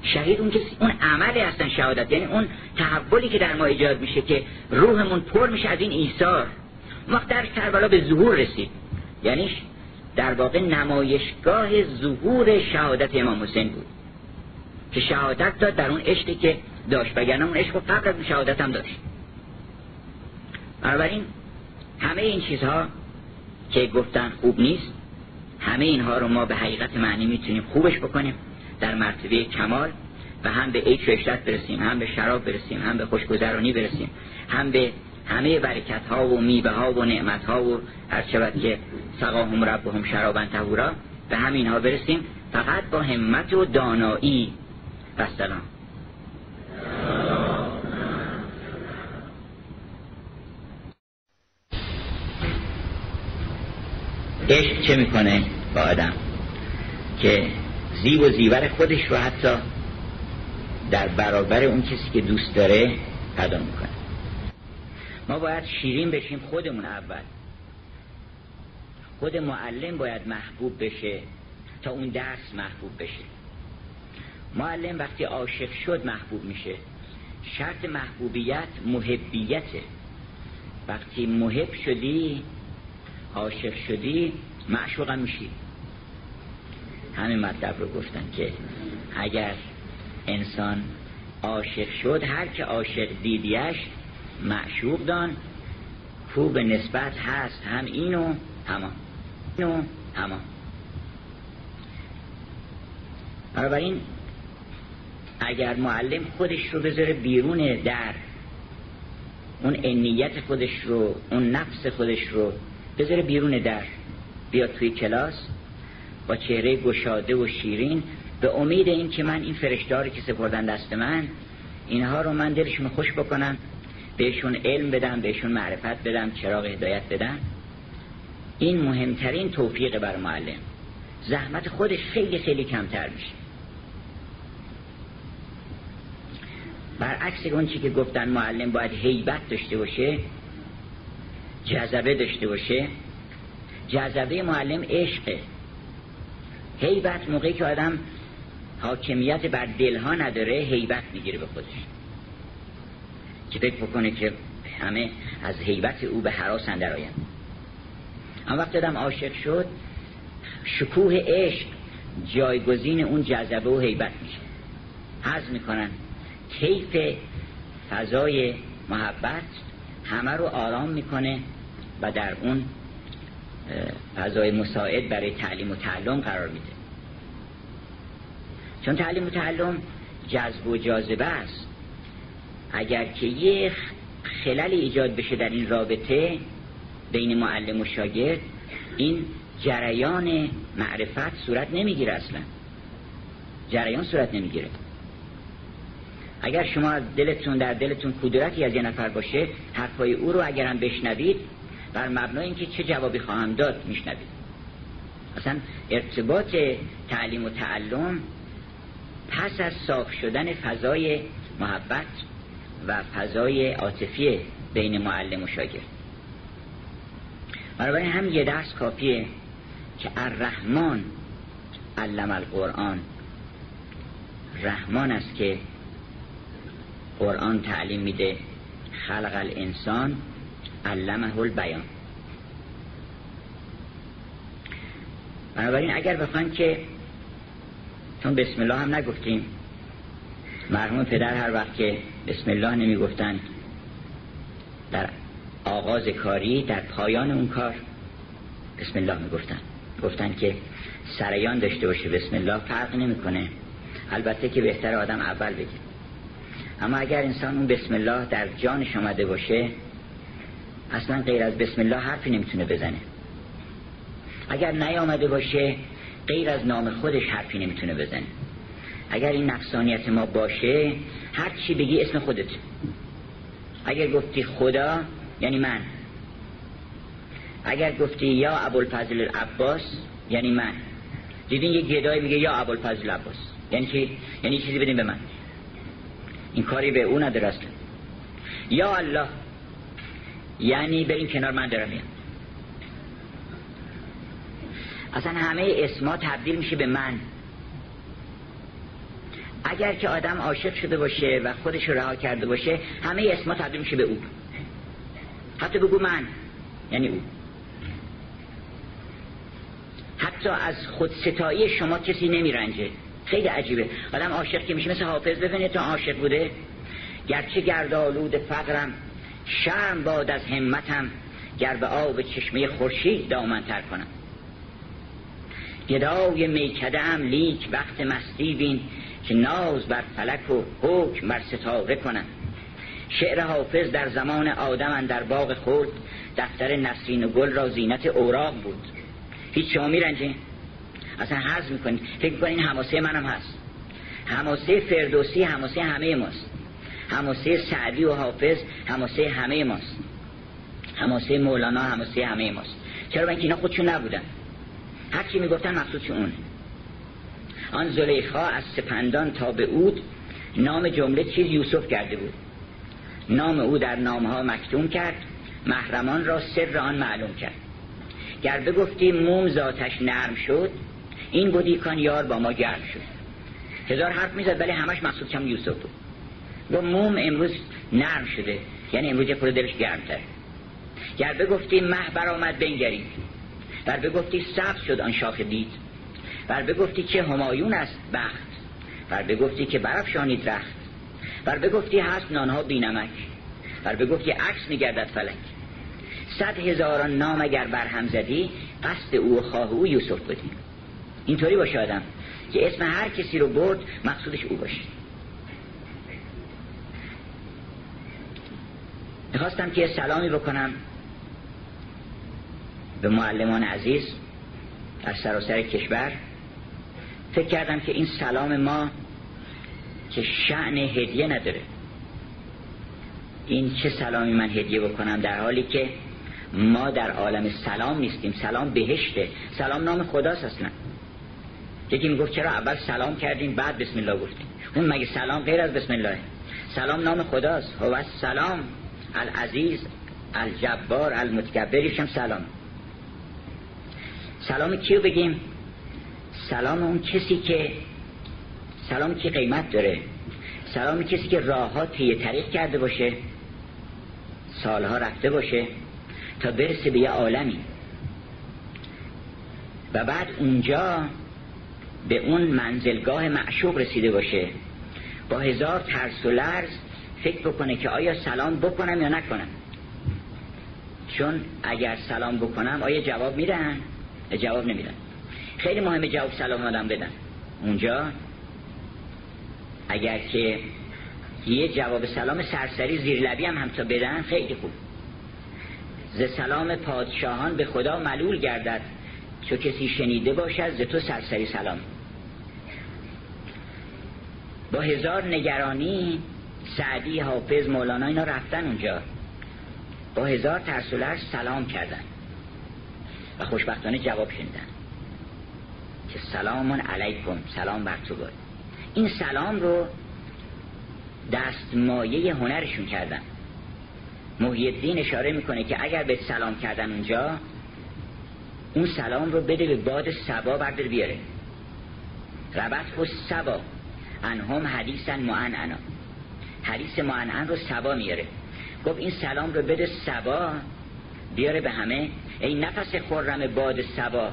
شهید اون کسی اون عمل هستن شهادت. یعنی اون تحولی که در ما ایجاد میشه که روحمون پر میشه از این ایثار. وقت در کربلا به ظهور رسید یعنی در واقع نمایشگاه ظهور شهادت امام حسین بود. که شهادت داد در اون عشقی که داشت. وگرنه اون عشق قبل از شهادت هم داشت. بنابراین همه این چیزها که گفتن خوب نیست. همه اینها رو ما به حقیقت معنی می‌تونیم خوبش بکنیم. در مرتبه کمال و هم به عیش و اشرت برسیم هم به شراب برسیم هم به خوشگذرانی برسیم هم به همه برکت ها و میوه ها و نعمت ها و هر شود که سقاهم ربهم شرابا طهورا به همین ها برسیم. فقط با همت و دانایی. و سلام عشق چه می‌کنه با آدم؟ که زیب و زیور خودش رو حتی در برابر اون کسی که دوست داره پیدا می‌کنه. ما باید شیرین بشیم خودمون اول. خود معلم باید محبوب بشه تا اون درس محبوب بشه. معلم وقتی عاشق شد محبوب میشه. شرط محبوبیت محبیته. وقتی محب شدی عاشق شدی معشوقم میشی. همین مطلب رو گفتن که اگر انسان عاشق شد هر که عاشق دیدیش معشوق دان کو به نسبت هست هم اینو همان اینو همان بنابراین اگر معلم خودش رو بذاره بیرون در اون انیت خودش رو اون نفس خودش رو بذاره بیرون در بیاد توی کلاس با چهره گشاده و شیرین به امید این که من این فرشتاری که سپردن دست من اینها رو من دلشون خوش بکنم بهشون علم بدم بهشون معرفت بدم چراغ هدایت بدم. این مهمترین توفیق بر معلم. زحمت خودش خیلی خیلی کمتر میشه. برعکس اون چی که گفتن معلم باید هیبت داشته باشه جذبه داشته باشه. جذبه معلم عشقه. هیبت موقعی که آدم حاکمیت بر دلها نداره هیبت می‌گیره به خودش. که فکر بکنه که همه از هیبت او به حراس اندر آیم اما وقتی آدم عاشق شد شکوه عشق جایگزین اون جذبه و هیبت میشه. حز می‌کنن کیف فضای محبت همه رو آرام می‌کنه و در اون فضای مساعد برای تعلیم و تعلم قرار میده. چون تعلیم و تعلم جذب و جاذبه است اگر که یه خلل ایجاد بشه در این رابطه بین معلم و شاگرد این جریان معرفت صورت نمی‌گیره اصلا. جریان صورت نمی‌گیره. اگر شما دلتون در دلتون کدورتی از یه نفر باشه حرفای او رو اگرم بشنوید بر مبنای اینکه چه جوابی خواهم داد میشنوید. اصلا ارتباط تعلیم و تعلم پس از صاف شدن فضای محبت و فضای عاطفی بین معلم و شاگرد. بنابراین هم یه درس کافیه که الرحمن علم القرآن. رحمان است که قرآن تعلیم میده خلق الانسان علمه البیان. بنابراین اگر بخوان که چون بسم الله هم نگفتیم مرحوم پدر هر وقت که بسم الله نمی گفتن در آغاز کاری در پایان اون کار بسم الله می گفتن که سریان داشته باشه بسم الله فرق نمی‌کنه. البته که بهتر آدم اول بگه. اما اگر انسان اون بسم الله در جانش آمده باشه اصلا غیر از بسم الله حرفی نمی‌تونه بزنه. اگر نیامده باشه غیر از نام خودش حرفی نمی‌تونه بزنه. اگر این نقصانیت ما باشه هر چی بگی اسم خودت. اگر گفتی خدا یعنی من. اگر گفتی یا ابوالفضل العباس یعنی من. دیدین یه گدای میگه یا ابوالفضل العباس. یعنی چی؟ یعنی چیزی بدین به من. این کاری به او نداره یا الله. یعنی برین کنار من دارم میام اصلا همه اسما تبدیل میشه به من. اگر که آدم عاشق شده باشه و خودش رو رها کرده باشه همه اسما تبدیل میشه به او. حتی بگو من یعنی او. حتی از خود ستایی شما کسی نمیرنجه. خیلی عجیبه. آدم عاشق که میشه مثل حافظ ببینید تا عاشق بوده. گرچه گردالود فقرم. شرم باد از همتم گر به آب چشمه خورشید دامنتر کنم. گدای میکده هم لیک وقت مستی بین که ناز بر فلک و حکم بر ستاره کنم. شعر حافظ در زمان آدم در باغ خود دفتر نسرین و گل را زینت اوراق بود. هیچ شما میرنجین اصلا حض می‌کنید فکر کنید هماسه منم هست؟ هماسه فردوسی هماسه همه ماست. هماسه سعدی و حافظ هماسه همه ماست. هماسه مولانا هماسه همه ماست. چرا اینکه اینا خودشون نبودن؟ هر کی می‌گفتن مقصودش اونه آن زلیخا از سپندان تا به اود نام جمله چیز یوسف کرده بود. نام او در نامها مکتوم کرد محرمان را سر آن معلوم کرد. گر بگفتی موم ذاتش نرم شد این بودی کان یار با ما گرم شد. هزار حرف می‌زد ولی همش مقصود کم یوسف بود. و موم امروز نرم شده. یعنی امروز خود دلش گرمتر. گر بگفتی مه برآمد بنگرید بر بگفتی سبز شد آن شاخ دید بر بگفتی که همایون است بخت. بر بگفتی که برافشانید رخت. بر بگفتی هست نانها بینمک بر بگفتی عکس میگردد فلک. صد هزاران نام اگر بر هم زدی قصد او و خواه او یوسف بودی اینطوری باشه آدم. که اسم هر کسی رو برد مقصودش او باشه. می‌خواستم که سلامی بکنم به معلمان عزیز در سراسر کشور. فکر کردم که این سلام ما که شعن هدیه نداره. این چه سلامی من هدیه بکنم در حالی که ما در عالم سلام نیستیم. سلام بهشته. سلام نام خداست اصلا. یکی می‌گفت چرا اول سلام کردیم بعد بسم الله گفتیم. اون مگه سلام غیر از بسم الله؟ سلام نام خداست. هو سلام العزیز الجبار المتکبریشم سلام. سلام کیو بگیم؟ سلام اون کسی که سلام که قیمت داره؟ سلام کسی که راه ها طی طریق کرده باشه سالها رفته باشه تا برسه به یه عالمی. و بعد اونجا به اون منزلگاه معشوق رسیده باشه. با هزار ترس و لرز فکر بکنه که آیا سلام بکنم یا نکنم. چون اگر سلام بکنم آیا جواب میدن؟ جواب نمیدن. خیلی مهمه جواب سلام آدم بدن. اونجا اگر که یه جواب سلام سرسری زیر لبی هم هم تا بدن خیلی خوب. ز سلام پادشاهان به خدا ملول گردد. چو کسی شنیده باشد ز تو سرسری سلام. با هزار نگرانی سعدی حافظ مولانا اینا رفتن اونجا. با هزار ترسولر سلام کردن. و خوشبختانه جواب شنیدن. که سلامون علیکم سلام بر تو باد. این سلام رو دستمایه هنرشون کردن. محیدین اشاره می‌کنه که اگر به سلام کردن اونجا اون سلام رو بده به باد سبا بردار بیاره. ربط خود سبا انهم حدیثن معن حدیث معنعن رو سبا میاره. گفت این سلام رو بده سبا بیاره به همه. ای نفس خرم باد سبا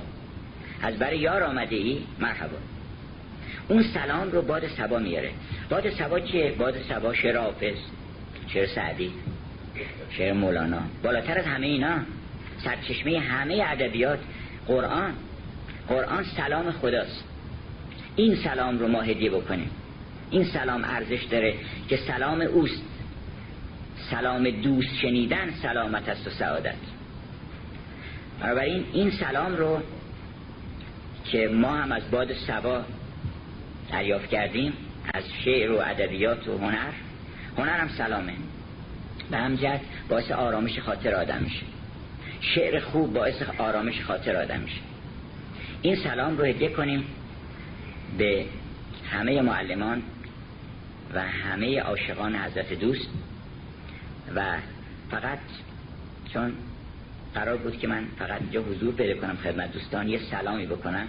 از برای یار آمده ای؟ مرحبا. اون سلام رو باد سبا میاره. باد سبا چیه؟ باد سبا شعر حافظ شعر سعدی شعر مولانا. بالاتر از همه اینا سرچشمه همه ادبیات قرآن. قرآن سلام خداست. این سلام رو ما هدیه بکنیم. این سلام ارزش داره که سلام اوست. سلام دوست شنیدن سلامت است و سعادت. بنابراین این سلام رو که ما هم از باد سبا دریافت کردیم از شعر و ادبیات و هنر هنر هم سلامه. به همجد باعث آرامش خاطر آدم میشه. شعر خوب باعث آرامش خاطر آدم میشه. این سلام رو هدیه کنیم به همه معلمان و همه عاشقان حضرت دوست. و فقط چون قرار بود که من فقط اینجا حضور پیدا کنم خدمت دوستان یه سلامی بکنم.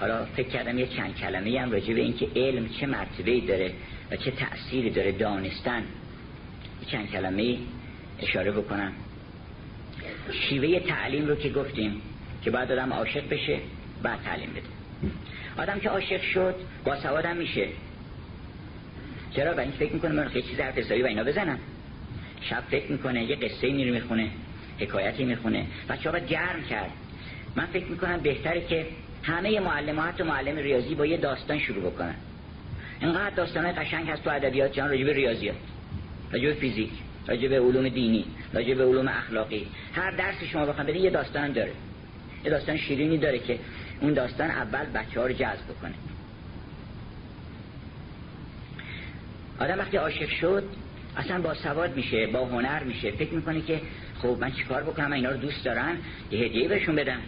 حالا فکر کردم یه چند کلمه هم راجع به اینکه علم چه مرتبه داره و چه تأثیری داره دانستن. یه چند کلمه اشاره بکنم. شیوه تعلیم رو که گفتیم که باید آدم عاشق بشه بعد تعلیم بده. آدم که عاشق شد با سوادم میشه. چرا و این فکر می‌کنه من خیلی چیز حرف حسابی و اینا بزنم؟ شب فکر می‌کنه یه قصه میره می‌خونه حکایتی می‌خونه. بچه ها گرم کرد. من فکر می‌کنم بهتره که همه معلمات و معلم ریاضی با یه داستان شروع بکنن. اینقدر داستانه قشنگ هست تو ادبیات جان راجع به ریاضیات راجع به فیزیک راجع به علوم دینی راجع به علوم اخلاقی. هر درسی شما بخوام بدین یه داستان داره. یه داستان شیرینی داره که اون داستان اول بچه ها رو جذب بکنه. آدم وقتی عاشق شد اصلا با سواد میشه با هنر میشه. فکر می‌کنه که خب من چیکار بکنم؟ اینا رو دوست دارن؟ یه هدیه بهشون بدم.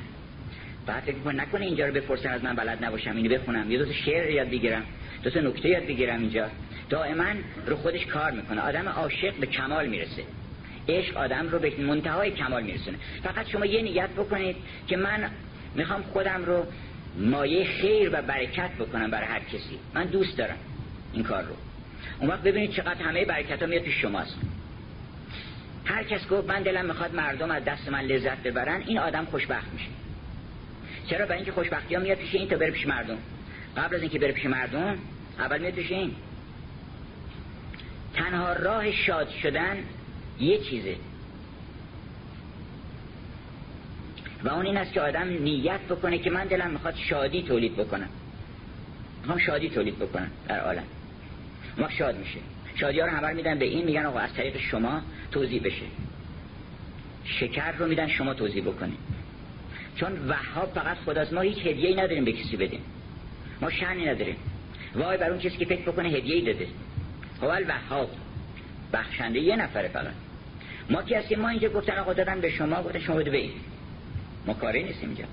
بعد فکر می‌کنه نکنه اینجا رو بپرسن از من بلد نباشم اینو بخونم. یه دو شعر یاد بگیرم دو تا نکته یاد بگیرم اینجا. دائما رو خودش کار می‌کنه. آدم عاشق به کمال می‌رسه. عشق آدم رو به منتهای کمال میرسونه. فقط شما یه نیت بکنید که من می‌خوام خودم رو مایه خیر و برکت بکنم برای هر کسی. من دوست دارم این کار رو. اون وقت ببینید چقدر همه برکت ها میاد پیش شماست. هر کس گفت من دلم می‌خواد مردم از دست من لذت ببرن این آدم خوشبخت میشه. چرا؟ برای اینکه خوشبختی ها میاد پیش این تا بره پیش مردم. قبل از اینکه بره پیش مردم اول میاد پیش این. تنها راه شاد شدن یه چیزه. و اون این است که آدم نیت بکنه که من دلم می‌خواد شادی تولید بکنم. می‌خوام شادی تولید بکنم در عالم. ما شاد میشه شادی ها رو همه میدن به این میگن آقا از طریق شما توضیح بشه. شکر رو میدن شما توضیح بکنید. چون وهاب فقط خداست ما هیچ هدیه‌ای نداریم به کسی بدیم. ما شنی نداریم. وای بر اون کسی که فکر بکنه هدیه‌ای داده. هو وهاب بخشنده یه نفره فقط. ما کسی ما اینجا گفتن آقا دادن به شما گفتن شما بده این ما کاری نیستیم اینجا.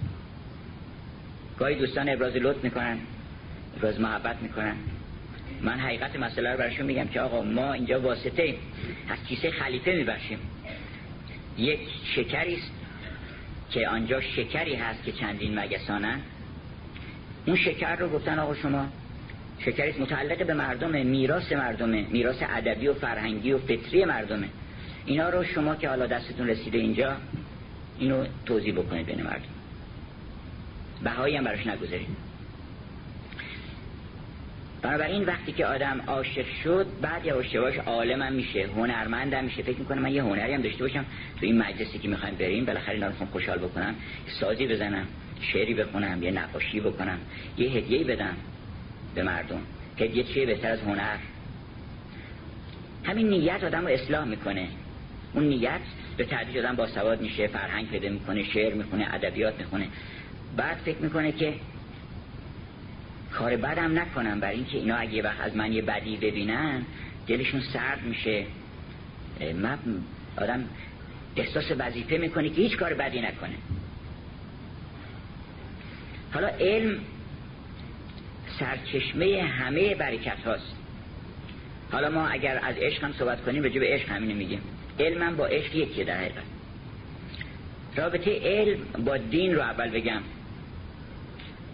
گاهی دوستان ابراز لطف می‌کنن ابراز محبت می‌کنن. من حقیقت مسئله رو برشون میگم که آقا ما اینجا واسطه از کیسه خلیفه میبخشیم. یک شکری است که آنجا شکری هست که چندین مگسانن اون شکر رو گفتن آقا شما شکری متعلق به مردم میراث مردمه میراث ادبی و فرهنگی و فطری مردمه. اینا رو شما که حالا دستتون رسیده اینجا اینو توضیح بکنید بین مردم. بهایی هم براش نگذارید. بنابراین وقتی که آدم عاشق شد بعد یواش عالمم میشه هنرمندم میشه. فکر می‌کنه من یه هنری هم داشته باشم تو این مجلسی که می‌خوایم بریم. بالاخره اینا رو خوشحال بکنم سازی بزنم شعری بخونم یه نقاشی بکنم یه هدیه بدم به مردم. هدیه چیه؟ بهتر از هنر. همین نیت آدم رو اصلاح می‌کنه. اون نیت به تدریج آدم با سواد میشه فرهنگ پیدا می‌کنه شعر می‌خونه ادبیات می‌خونه. بعد فکر می‌کنه که کار بدم نکنم. برای اینکه اینا اگه وقت از من یه بدی ببینن دلشون سرد میشه. من آدم احساس وظیفه می‌کنه که هیچ کار بدی نکنه. حالا علم سرچشمه همه برکت هاست. حالا ما اگر از عشق هم صحبت کنیم رجوع به عشق همینو میگیم. علم با عشق یکیه در حقیقت رابطه علم با دین رو اول بگم.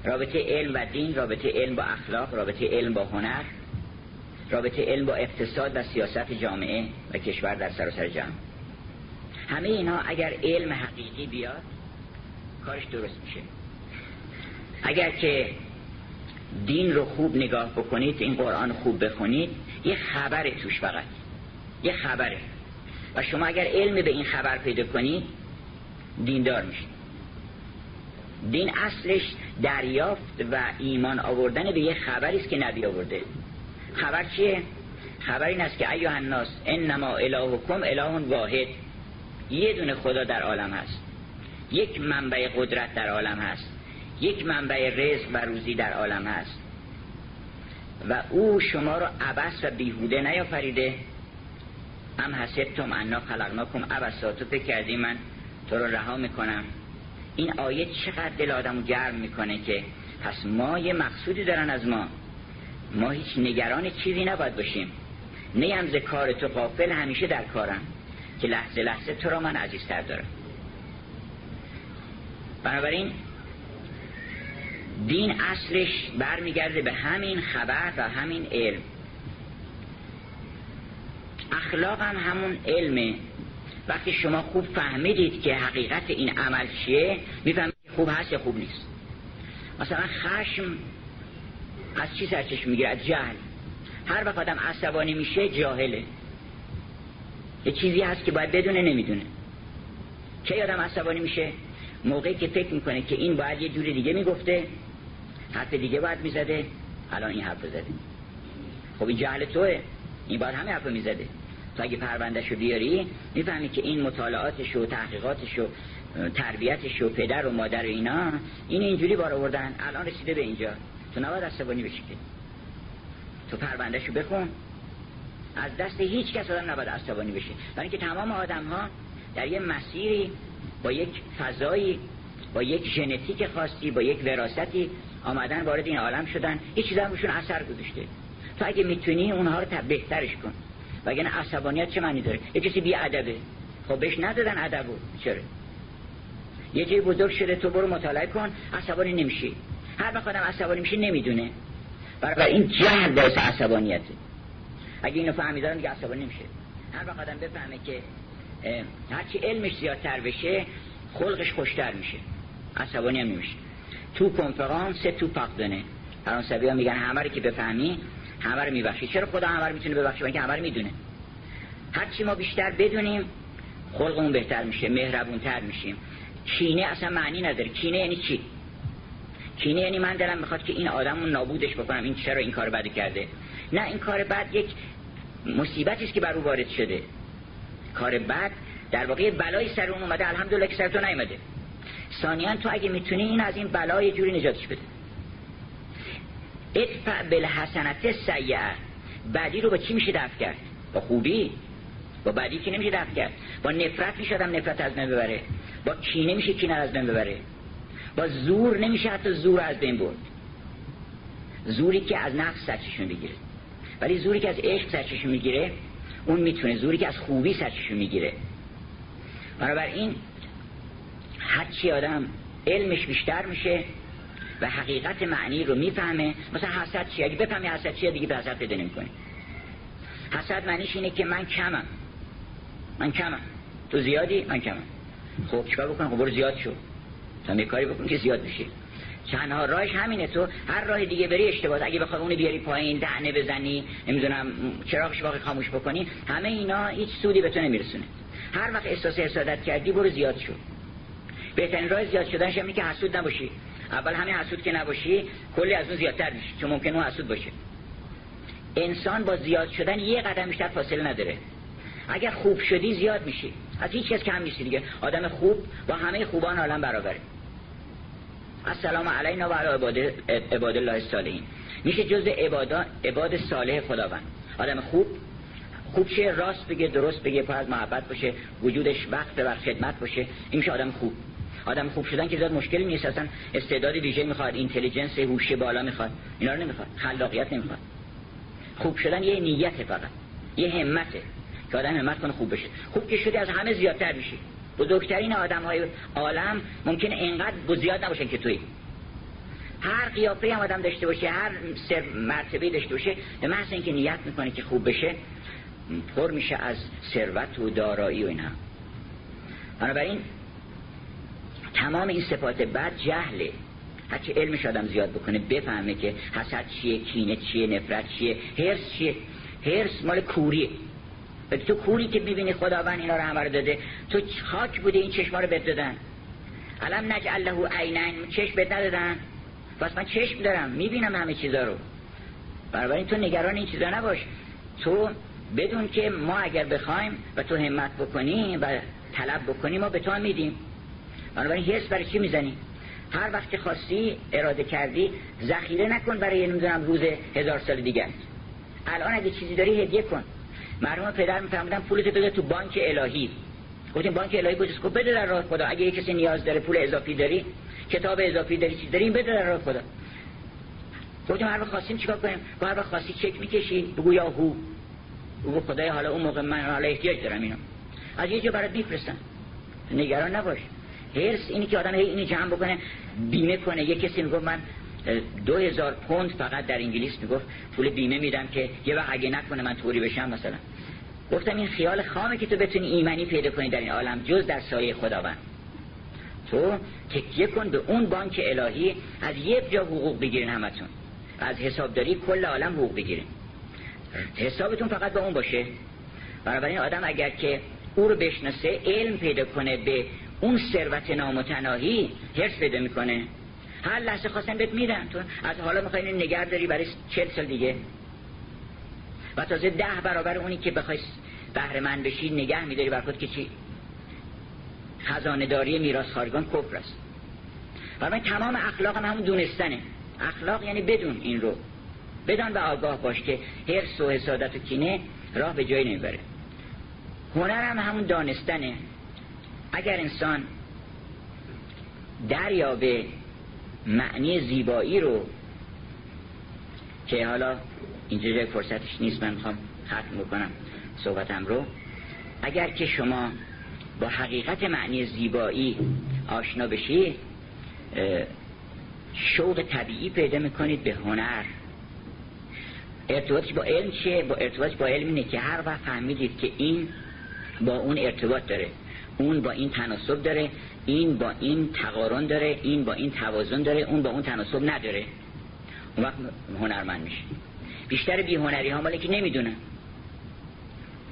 رابطه علم و دین رابطه علم با اخلاق رابطه علم با هنر رابطه علم با اقتصاد و سیاست جامعه و کشور در سراسر جمع همه اینها اگر علم حقیقی بیاد کارش درست میشه. اگر که دین رو خوب نگاه بکنید این قرآن خوب بخونید یه خبر توش فقط. یه خبره. و شما اگر علم به این خبر پیدا کنید دیندار میشید. دین اصلش دریافت و ایمان آوردن به یه خبری است که نبی آورده. خبر چیه؟ خبر این است که ایها الناس انما الهکم اله واحد. یه دونه خدا در عالم هست. یک منبع قدرت در عالم هست. یک منبع رزق و روزی در عالم هست. و او شما رو عبس و بیهوده نیافریده. هم حسبتم انا خلقناکم عبسا تو فکر کردی من تو رو رها می‌کنم. این آیه چقدر دل آدم گرم می‌کنه که پس ما یه مقصودی دارن از ما. ما هیچ نگران چیزی نباید باشیم. نیم ز کار تو قافل همیشه در کارم که لحظه لحظه تو را من عزیزتر دارم. بنابراین دین اصلش برمیگرده به همین خبر و همین علم. اخلاق هم همون علمه. وقتی شما خوب فهمیدید که حقیقت این عمل چیه می‌فهمید خوب هست یا خوب نیست. مثلا خشم از چی سرچشم می‌گیره؟ از جهل. هر وقت آدم عصبانی میشه جاهله. یه چیزی هست که باید بدونه نمی‌دونه. که آدم عصبانی میشه؟ موقعی که فکر می‌کنه که این باید یه جور دیگه می‌گفته حرف دیگه باید می‌زده الان این حرف زده. خب این جهل توه. این باید همه حرف می‌زده. تو اگه پروندهشو بیاری می‌فهمی که این مطالعاتش و تحقیقاتش و تربیتش و پدر و مادر و اینا این اینجوری بار آوردن الان رسیده به اینجا. تو نباید عصبانی بشی که. تو پروندهشو بخون. از دست هیچ کس آدم نباید عصبانی بشه. برای اینکه تمام آدم ها در یه مسیری با یک فضایی با یک ژنتیک خاصی با یک وراستی آمدن وارد این عالم شدن. هیچ چیز همشون اثر گذاشته. تو اگه می‌تونی اونها رو بهترش کن. وگرنه عصبانیت چه معنی داره؟ یه کسی بی ادبه. خب بهش ندادن ادبو. چرا؟ یه جای بزرگ شده تو برو مطالعه کن عصبانی نمیشی. هر وقت آدم عصبانی میشه نمی‌دونه. برای این جهل باعث عصبانیته. اگه اینو فهمیدن دیگه عصبانی نمیشه. هر وقت آدم بفهمه که هرچی علمش زیادتر بشه خلقش خوشتر میشه. عصبانی هم نمیشه. تو کنفرانس تو پاقدنه فرانسوی ها میگن همه که بفهمی همه رو میبخشی. چرا خدا همه رو می‌تونه ببخشه اینکه همه رو می‌دونه. هرچی ما بیشتر بدونیم خلقمون بهتر میشه مهربونتر میشیم. کینه اصلا معنی نداره. کینه یعنی چی؟ کینه یعنی من دلم می‌خواد که این آدم رو نابودش بکنم. این چرا این کار بد کرده؟ نه این کار بد یک مصیبتی است که بر او وارد شده. کار بد در واقع بلای سر اون اومده. الحمدلله که سر تو نیومده. ثانیا تو اگه می‌تونی این از این بلای جوری نجاتش بده. ادفع بالحسنت سیعه بعدی رو با چی میشه دفع کرد؟ با خوبی. با بعدی که نمیشه دفع کرد. با نفرت میشه آدم نفرت از بین ببره. با کینه میشه کینه از بین ببره. با زور نمیشه حتی زور از بین برد. زوری که از نفس سرچشون بگیره ولی زوری که از عشق سرچشون می‌گیره اون می‌تونه زوری که از خوبی سرچشون می‌گیره. بنابراین هرچی آدم علمش بیشتر میشه و حقیقت معنی رو می‌فهمه. مثلا حسد چیه؟ اگه بفهمی حسد چیه دیگه به حسد پیدا نمی‌کنی. حسد معنیش اینه که من کمم. من کمم. تو زیادی؟ من کمم. خب چیکار بکنم خب زیاد شو. تا یه کاری بکن که زیاد بشی. چندها راهش همینه تو. هر راه دیگه بری اشتباه. اگه بخوای اونو بیاری پایین دهنه بزنی نمی‌دونم چراغش باقی خاموش بکنی همه اینا هیچ سودی به تو نمیرسونه. هر وقت احساس حسادت کردی برو زیاد شو. بهترین راه زیاد شدنش همین که حسود نباشی. اول همین حسود که نباشی کلی از اون زیادتر میشی چون ممکن اون حسود باشه. انسان با زیاد شدن یه قدم بیشتر فاصله نداره. اگر خوب شدی زیاد میشی. از هیچ کس کم نیستی دیگه. آدم خوب با همه خوبان عالم برابره السلام علینا و علی عباد الله الصالحین. میشه جز عبادا عباد صالح خداوند. آدم خوب خوب شه راست بگه درست بگه پر از محبت باشه وجودش وقت بر خدمت باشه این میشه آدم خوب. آدم خوب شدن که زیاد مشکلی نیست اصلا استعداد ویژه می‌خواد اینتلیجنس هوش بالا می‌خواد اینا رو نمی‌خواد خلاقیت نمی‌خواد. خوب شدن یه نیت فقط یه همته که آدم همت کنه خوب بشه. خوب که شده از همه زیادتر میشی. بزرگترین آدم های عالم ممکنه اینقدر زیاد نباشن که توی. هر قیافه هم آدم داشته باشه هر سر مرتبه داشته باشه به محض اینکه نیت می‌کنه که خوب بشه پر میشه از ثروت و دارایی و اینا بنابراین تمام این صفات بد جهله. هرچی علمش آدم زیاد بکنه بفهمه که حسد چیه کینه چیه نفرت چیه هرس چیه. هرس مال کوریه. تو کوری که می‌بینی خداوند اینا رو همه رو داده تو خاک بوده این چشما رو بد دادن. علم نجعل له عینین چشم بد ندادن. پس من چشم دارم می‌بینم همه چیزا رو. برای تو نگران این چیزا نباش. تو بدون که ما اگر بخوایم و تو همت بکنی و طلب بکنی ما به تو هم میدیم. بنابراین حس برای چی می‌زنی؟ هر وقت خواستی اراده کردی ذخیره نکن برای نمی‌دونم روز هزار سال دیگر الان اگه چیزی داری هدیه کن. مرحوم پدر میفرمودن پولت بده تو بانک الهی. گفتیم بانک الهی بودی کو بده در راه خدا. اگه کسی نیاز داره پول اضافی داری کتاب اضافی داری چیز داری بده در راه خدا. گفتیم هر وقت خواستیم چیکار کنیم؟ هر وقت خواستی چک می‌کشی بگو یا هو. بگو خدای حالا اون موقع من حالا احتیاج دارم اینو. از یه جا برات میفرستن نگران نباش. هرس اینی که آدم هی اینی جمع بکنه بیمه کنه. یه کسی می‌گفت من دو هزار پوند فقط در انگلیس می‌گفت پول بیمه میدم که یه وقت اگه نکنه من توری بشم مثلا. گفتم این خیال خامه که تو بتونی ایمنی پیدا کنی در این عالم جز در سایه خداوند. تو تکیه کن به اون بانک الهی از یه جا حقوق بگیرین همتون. از حسابداری کل عالم حقوق بگیرین. حسابتون فقط به اون باشه. بنابراین آدم اگر که او رو بشناسه علم پیدا کنه به اون ثروت نامتناهی حرس پیدا می‌کنه. هر لحظه خواستن بهت میدن تو از حالا می‌خوای نگر داری برای چل سال دیگه. و تازه ده برابر اونی که بخوای بهره من بشی نگه میداری بر خود که چی؟ خزانه داری میراث خارگان کفر است. و من تمام اخلاق هم همون دونستنه. اخلاق یعنی بدون این رو. بدان و آگاه باش که هرس و حسادت و کینه راه به جایی نمی‌بره. هنر هم همون دانستنه. اگر انسان دریابه معنی زیبایی رو که حالا اینجا جای فرصتش نیست من می‌خوام ختم بکنم صحبتم رو. اگر که شما با حقیقت معنی زیبایی آشنا بشید شوق طبیعی پیدا می‌کنید به هنر. ارتباطش با علم چیه؟ با ارتباطش با علم اینه که هر وقت فهمیدید که این با اون ارتباط داره. اون با این تناسب داره این با این تقارن داره این با این توازن داره اون با اون تناسب نداره. اون وقت هنرمند میشه. بیشتر بی هنری ها مالی که نمی‌دونه.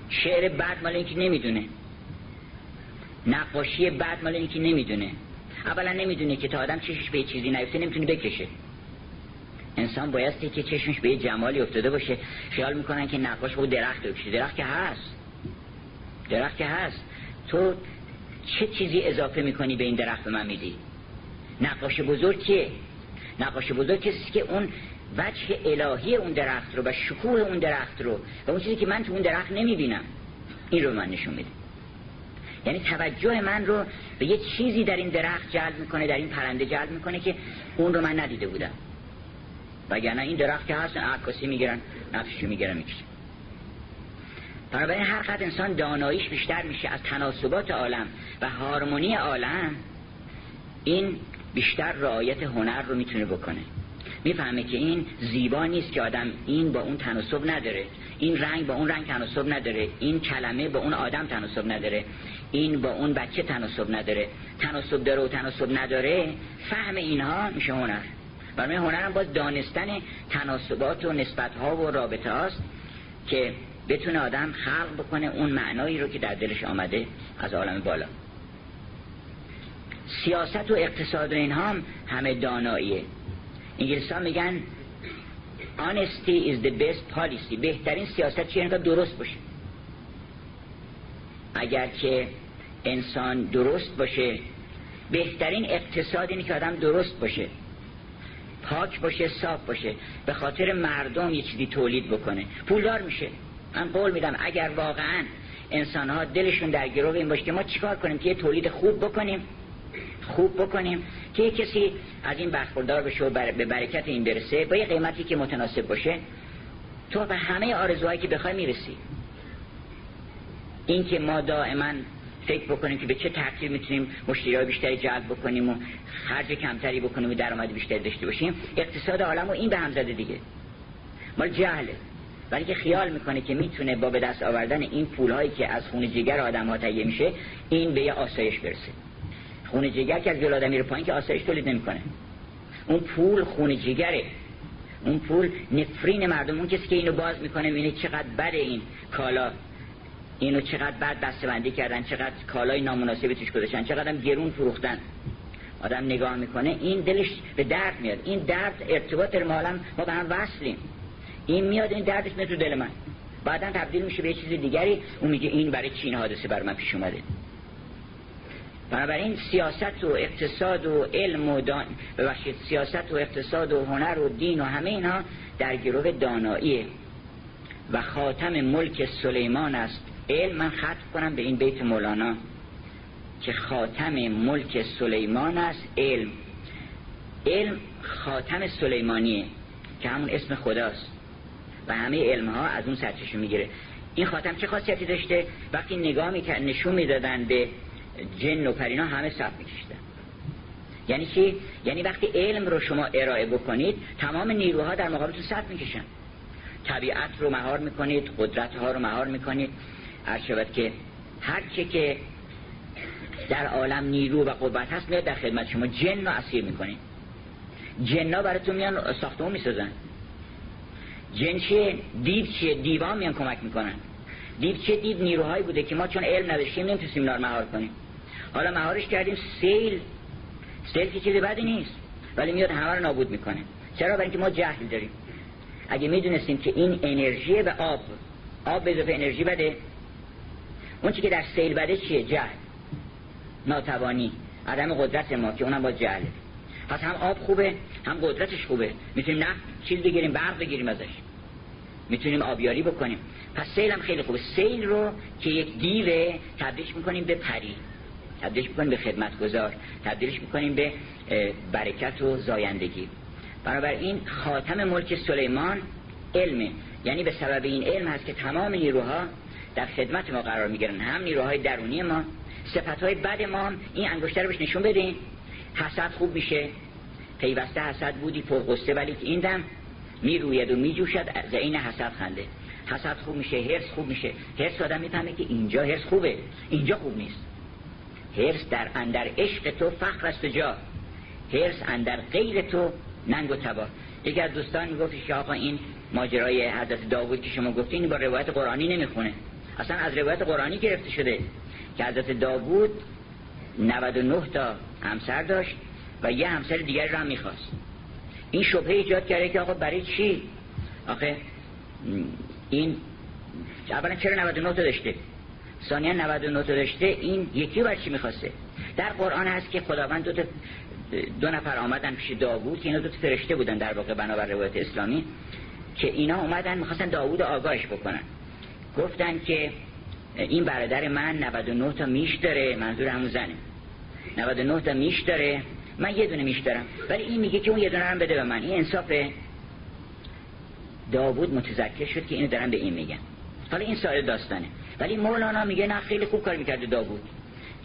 شعر بعد مال اینکه نمی‌دونه. نقاشی بعد مال اینکه نمی‌دونه. اولا نمی‌دونه که تا آدم چشش به چیزی نیفته نمی‌تونه بکشه. انسان بایستی که چشمش به جمالی افتاده باشه. خیال می‌کنن که نقاش بود درخت بکشه. درخت که هست. درخت که هست. تو چه چیزی اضافه می‌کنی به این درخت به من میدی؟ نقاش بزرگ کیه نقاش بزرگ کسی که اون وجه الهی اون درخت رو و شکوه اون درخت رو و اون چیزی که من تو اون درخت نمی‌بینم این رو من نشون میده. یعنی توجه من رو به یه چیزی در این درخت جلب می‌کنه در این پرنده جلب می‌کنه که اون رو من ندیده بودم. وگرنه این درخت که هستن عکاسی می‌گیرن نفسشو می‌گیرن می‌کشن. بنابراین هر قد انسان داناییش بیشتر میشه از تناسبات عالم و هارمونی عالم این بیشتر رعایت هنر رو می‌تونه بکنه. می‌فهمه که این زیبا نیست که آدم این با اون تناسب نداره این رنگ با اون رنگ تناسب نداره این کلمه با اون آدم تناسب نداره این با اون بچه تناسب نداره. تناسب داره و تناسب نداره فهم اینها میشه هنر. برای هنر هم باز دانستن تناسبات و نسبت ها و رابطه هاست که بتونه آدم خلق بکنه اون معنایی رو که در دلش آمده از عالم بالا. سیاست و اقتصاد و اینها هم همه داناییه. انگلیس ها میگن honesty is the best policy. بهترین سیاست چیه؟ درست باشه. اگر که انسان درست باشه بهترین اقتصاد اینه که آدم درست باشه. پاک باشه صاف باشه. به خاطر مردم یه چیزی تولید بکنه. پولدار میشه. من قول میدم اگر واقعا انسان ها دلشون در گروه این باشه که ما چیکار کنیم که یه تولید خوب بکنیم خوب بکنیم که یه کسی از این برخوردار بشه و به برکت این برسه با یه قیمتی که متناسب باشه تو به همه آرزوهایی که بخوای می‌رسی. این که ما دائما فکر بکنیم که به چه ترتیب می‌تونیم مشتری بیشتری جلب بکنیم و خرج کمتری بکنیم و درآمد بیشتری داشته باشیم اقتصاد عالم و این به هم زده دیگه. مال جهله. ولی که خیال می‌کنه که می‌تونه با به دست آوردن این پولهایی که از خون جگر آدم ها تهیه میشه این به یه آسایش برسه. خون جگر که از جلو آدم میره پایین که آسایش تولید نمی‌کنه. اون پول خون جگره. اون پول نفرین مردم اون کسی که اینو باز می‌کنه می‌بینه چقدر بده این کالا. اینو چقدر بد بندی کردن چقدر کالای نامناسبی توش گذاشتن چقدر گرون فروختن. آدم نگاه می‌کنه این دلش به درد میاد. این درد ارتباط مالم ما به هم وصلیم. این میاد این دردش میاد تو دل من. بعدا تبدیل میشه به چیز دیگری. اون میگه این برای چین حادثه بر من پیش اومده. بنابراین سیاست و اقتصاد و علم و دان... ببخشید سیاست و اقتصاد و هنر و دین و همه اینها در گروه داناییه و خاتم ملک سلیمان است. علم من ختم کنم به این بیت مولانا. که خاتم ملک سلیمان است علم. علم خاتم سلیمانیه که همون اسم خداست. و همه علم ها از اون سرچشمه می‌گیره. این خاتم چه خاصیتی داشته؟ وقتی نگاه می‌کرد نشون می‌دادن به جن و پرینا همه صف میکشتن یعنی چی؟ یعنی وقتی علم رو شما ارائه بکنید تمام نیروها در مقابلتون صف می‌کشن. طبیعت رو مهار می‌کنید قدرت ها رو مهار می‌کنید. هر شود که هر چه که در عالم نیرو و قوت هست میاد در خدمت شما. جن رو اسیر می‌کنید. جنا براتون میان ساختمون می‌سازن. جن چیه؟ دید چیه؟ دیوان میان کمک می‌کنن. دید چه دید نیروهایی بوده که ما چون علم نداشتیم نمی‌تونستیم اینا مهار کنیم. حالا مهارش کردیم سیل. سیل که چیز بدی نیست ولی میاد همه رو نابود می‌کنه. چرا؟ برای اینکه ما جهل داریم. اگه می‌دونستیم که این انرژی و آب آب به اضافه انرژی بده اون چی که در سیل بده چیه؟ جهل. ناتوانی. عدم قدرت ما که اونم با جهله. پس هم آب خوبه هم قدرتش خوبه. می‌تونیم نه چیز بگیریم برق بگیریم ازش. می‌تونیم آبیاری بکنیم. پس سیل هم خیلی خوبه. سیل رو که یک دیوه تبدیلش می‌کنیم به پری. تبدیلش می‌کنیم به خدمتگزار. تبدیلش می‌کنیم به برکت و زایندگی. بنابراین خاتم ملک سلیمان علمه یعنی به سبب این علم هست که تمام نیروها در خدمت ما قرار می‌گیرن. هم نیروهای درونی ما. صفت های بد ما این انگشتر رو بهش نشون بدین. حسد خوب میشه. پیوسته حسد بودی پرقصه ولی این دم می‌روید و میجوشد. از این حسد خنده. حسد خوب میشه هرس خوب میشه. هرس آدم می‌فهمه که اینجا هرس خوبه. اینجا خوب نیست. هرس در اندر عشق تو فخر است جا. هرس اندر غیر تو ننگ و تبا. یکی از دوستان می‌گفت که آقا این ماجرای حضرت داوود که شما گفتین با روایت قرآنی نمی‌خونه. اصلا از روایت قرآنی گرفته شده که حضرت داوود 99 تا همسر داشت و یه همسر دیگر رو هم می‌خواست. این شبهه ایجاد کرده که آقا برای چی؟ آخه این اولا چرا 99 تا داشته؟ ثانیا 99 تا داشته این یکی برای چی می‌خواسته؟ در قرآن هست که خداوند دو, دو نفر آمدن پیش داوود که اینا دو فرشته بودن در واقع بنابر روایت اسلامی که اینا اومدن می‌خواستن داوود آگاهش بکنن. گفتن که این برادر من 99 تا میش داره منظور همون زنه. 99 تا میش داره. من یه دونه میش دارم. ولی این میگه که اون یه دونه هم بده به من. این انصافه داوود متذکر شد که اینو دارن به این میگن. حالا این سایر داستانه. ولی مولانا میگه نه خیلی خوب کار می‌کرده داوود.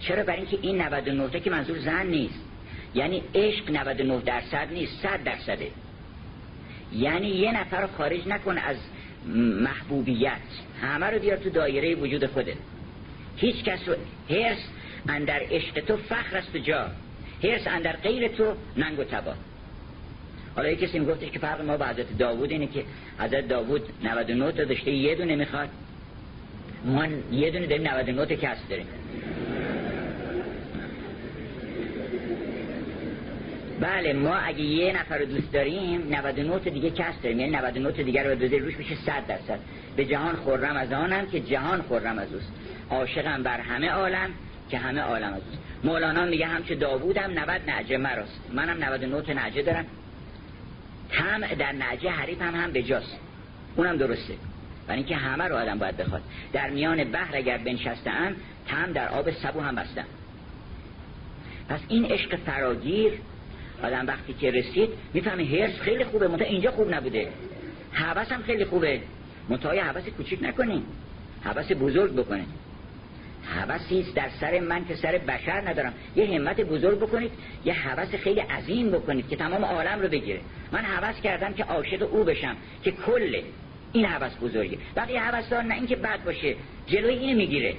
چرا؟ برای اینکه این 99 تا که منظور زن نیست. یعنی عشق 99 درصد نیست 100 درصده. یعنی یه نفر رو خارج نکن از محبوبیت. همه رو بیار تو دایره وجود خوده هیچ کس رو هرس اندر عشق تو فخر است جا. هرس اندر غیر تو ننگ و تبا. حالا یک کسی میگفتش که فرق ما با حضرت داوود اینه که حضرت داوود 99 تا داشته یه دونه می‌خواد. ما یه دونه داریم 99 تا کس داریم. بله ما اگه یه نفر رو دوست داریم 99 دیگه کس داریم. یعنی 99 دیگر رو بذاری روش میشه 100 درصد. به جهان خورم از آنم که جهان خورم از اوست. عاشقم بر همه عالم. که همه عالم اوست مولانا میگه همچه داوودم 90 نعجه مراست. منم 99 نعجه دارم. تم در نعجه حریف هم هم بجاست. اونم درسته. برای اینکه همه رو آدم باید بخواد. در میان بحر اگر بنشستم تم در آب سبو هم بستم. پس این عشق فراگیر آدم وقتی که رسید می‌فهمه هرس خیلی خوبه. منتها اینجا خوب نبوده. حوث هم خیلی خوبه. منتها حوث کوچیک نکنیم. حوث بزرگ بکنه حوثی در سر من که سر بشر ندارم. یه همت بزرگ بکنید یه حوث خیلی عظیم بکنید که تمام عالم رو بگیره. من حوث کردم که عاشق او بشم که کل این حوث بزرگه. بقیه حوث نه اینکه بد باشه جلوی اینو می‌گیره.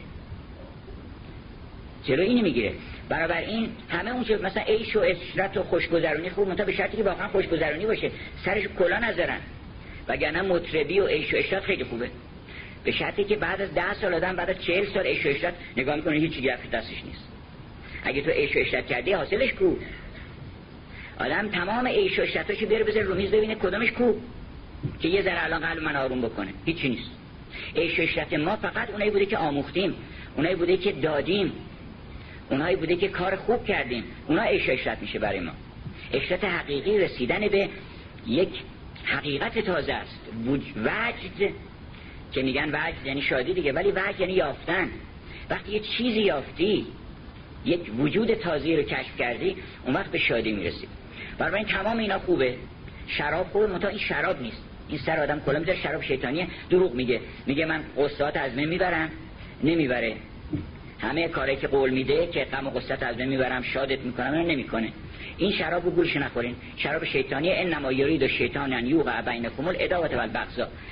جلوی اینو می‌گیره. این همه اون چه مثلا عیش و اشرت و خوشگذرونی خوب منتها به شرطی که واقعا خوشگذرونی باشه. سرش کلا نذارن وگرنه مطربی و عیش و اشرت خیلی خوبه. به شرطی که بعد از ده سال آدم بعد از چهل سال و اشرت نگاه می‌کنه هیچ چیزی دستش نیست. اگه تو و اشرت کردی حاصلش کو؟ آدم تمام عیش و اشرتاشو بیاره بذاره رو میز ببینه کدومش کو؟ که یه ذره الان قلب من آروم بکنه. هیچی نیست. عیش و ما فقط اونایی بوده که آموختیم. اونایی بوده که دادیم. اونایی بوده که کار خوب کردیم. اونا عیش اشرت میشه برای ما. اشرت حقیقی رسیدن به یک حقیقت تازه است. وجد که میگن وجد یعنی شادی دیگه ولی وجد یعنی یافتن. وقتی یه چیزی یافتی یک وجود تازه رو کشف کردی اون وقت به شادی می‌رسی. برای این تمام اینا خوبه. شراب خوبه منتها این شراب نیست. این سر آدم کلا می‌ذاره شراب شیطانیه. دروغ میگه. میگه من قصات از من می‌برم. نمی‌بره. همه کاری که قول میده که غم و قصت از من می‌برم شادت می‌کنم اون نمی‌کنه. این شراب رو گولش نخورین. شراب شیطانی انما یرید شیطان ان یوقع بینکم و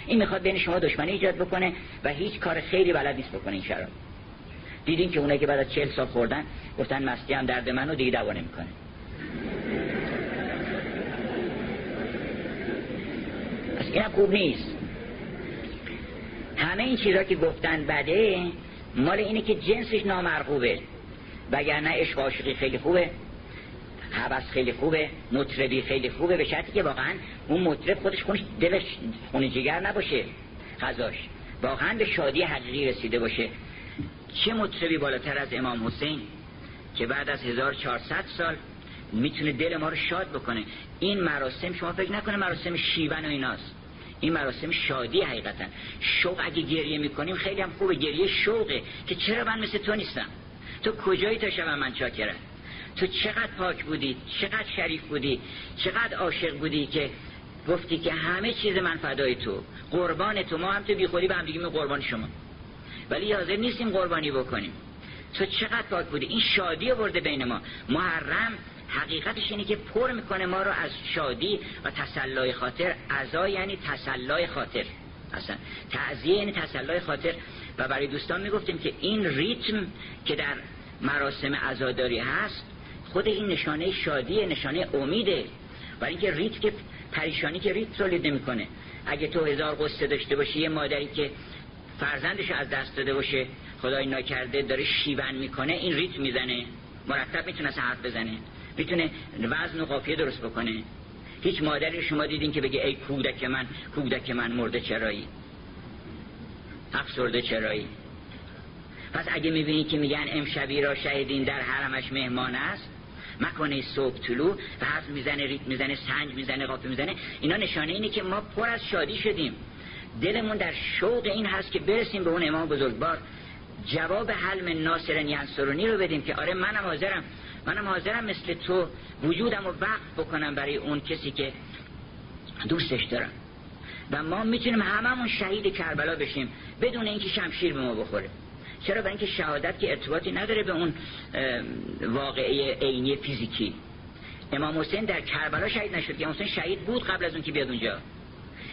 این می‌خواد بین شما دشمنی ایجاد بکنه و هیچ کار خیری بلد نیست بکنه این شراب. دیدین که اونایی که بعد از 40 سال خوردن گفتن مستی هم درد منو دیگه دوا نمی‌کنه. پس این خوب نیست. همه این چیزا که گفتن بده مال اینه که جنسش نامرغوبه. وگرنه عشق عاشقی خیلی خوبه. حبس خیلی خوبه مطربی خیلی خوبه به شرطی که واقعا اون مطرب خودش خونش دلش خونی جگر نباشه غذاش. واقعا به شادی حقیقی رسیده باشه. چه مطربی بالاتر از امام حسین که بعد از 1400 سال می‌تونه دل ما رو شاد بکنه؟ این مراسم شما فکر نکنه مراسم شیون و ایناست. این مراسم شادی حقیقتا. شوق اگه گریه می‌کنیم خیلی هم خوبه گریه شوقه که چرا من مثل تو نیستم؟ تو کجایی تا شبم من چاکرم؟ تو چقدر پاک بودی چقدر شریف بودی چقدر عاشق بودی که گفتی که همه چیز من فدای تو. قربان تو. ما هم تو بیخودی به هم دیگه قربان شما. ولی حاضر نیستیم قربانی بکنیم. تو چقدر پاک بودی. این شادی برده بین ما. محرم حقیقتش اینه که پر می‌کنه ما رو از شادی و تسلای خاطر. عزا یعنی تسلای خاطر. اصلا تعزیه یعنی تسلای خاطر. و برای دوستان می‌گفتیم که این ریتم که در مراسم عزاداری هست خود این نشانه شادی نشانه امیده. برای اینکه ریتم که پریشانی که ریتم تولید نمی‌کنه. اگه تو هزار قصه داشته باشی یه مادری که فرزندش از دست داده باشه خدای ناکرده داره شیون می‌کنه این ریتم می‌زنه. مرتب می‌تونه حرف بزنه. می‌تونه وزن و قافیه درست بکنه. هیچ مادری شما دیدین که بگه ای کودک من کودک من مرده چرایی؟ افسرده چرایی. پس اگه می‌بینی که میگن امشبی را شهیدین در حرمش مهمان است مکنه صبح طلوع و حرف می‌زنه ریت می‌زنه سنج می‌زنه قافیه می‌زنه. اینا نشانه اینه که ما پر از شادی شدیم. دلمون در شوق این هست که برسیم به اون امام بزرگوار. جواب حلم ناصر ینصرونی رو بدیم که آره منم حاضرم. منم حاضرم مثل تو وجودم رو وقت بکنم برای اون کسی که دوستش دارم. و ما می‌تونیم هممون شهید کربلا بشیم بدون اینکه شمشیر به ما بخوره. چرا برای اینکه شهادت که ارتباطی نداره به اون واقعه عینی فیزیکی. امام حسین در کربلا شهید نشد که حسین شهید بود قبل از اون که بیاد اونجا.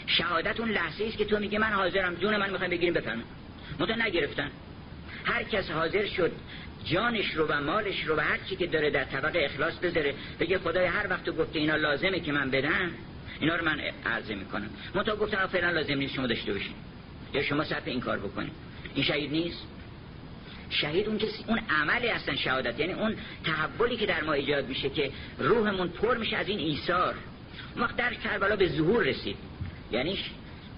شهادت اون لحظه است که تو میگه من حاضرم جون من می‌خوام بگیریم بفرمایید متو نگرفتن. هر کس حاضر شد جانش رو و مالش رو و هر چی که داره در طبق اخلاص بذاره بگه خدای هر وقت گفته اینا لازمه که من بدم اینا رو من عرضه می‌کنم. منتها گفتن فعلا لازم نیست شما داشته باشین. یا شما صرف این کار بکنید این شهید نیست؟ شهید اون کسی اون عمل اصلا شهادت. یعنی اون تحولی که در ما ایجاد میشه که روحمون پر میشه از این ایثار. وقت در کربلا به ظهور رسید. یعنی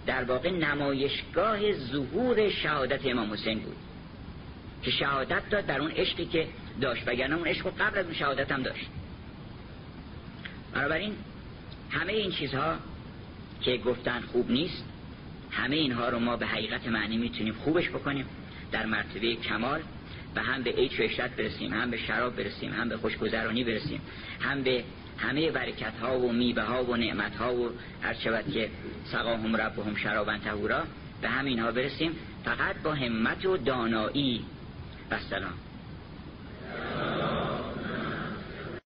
در واقع نمایشگاه ظهور شهادت امام حسین بود. که شهادت داد در اون عشقی که داشت. وگرنه اون عشق قبل از اون شهادت هم داشت. بنابراین همه این چیزها که گفتن خوب نیست همه اینها رو ما به حقیقت معنی می‌تونیم خوبش بکنیم. در مرتبه کمال و هم به عیش و برسیم هم به شراب برسیم هم به خوشگذرانی برسیم هم به همه برکت ها و میبه ها و نعمت ها و هر شود که سقاهم ربهم شرابا تهورا به همین ها برسیم. فقط با همت و دانایی. و سلام.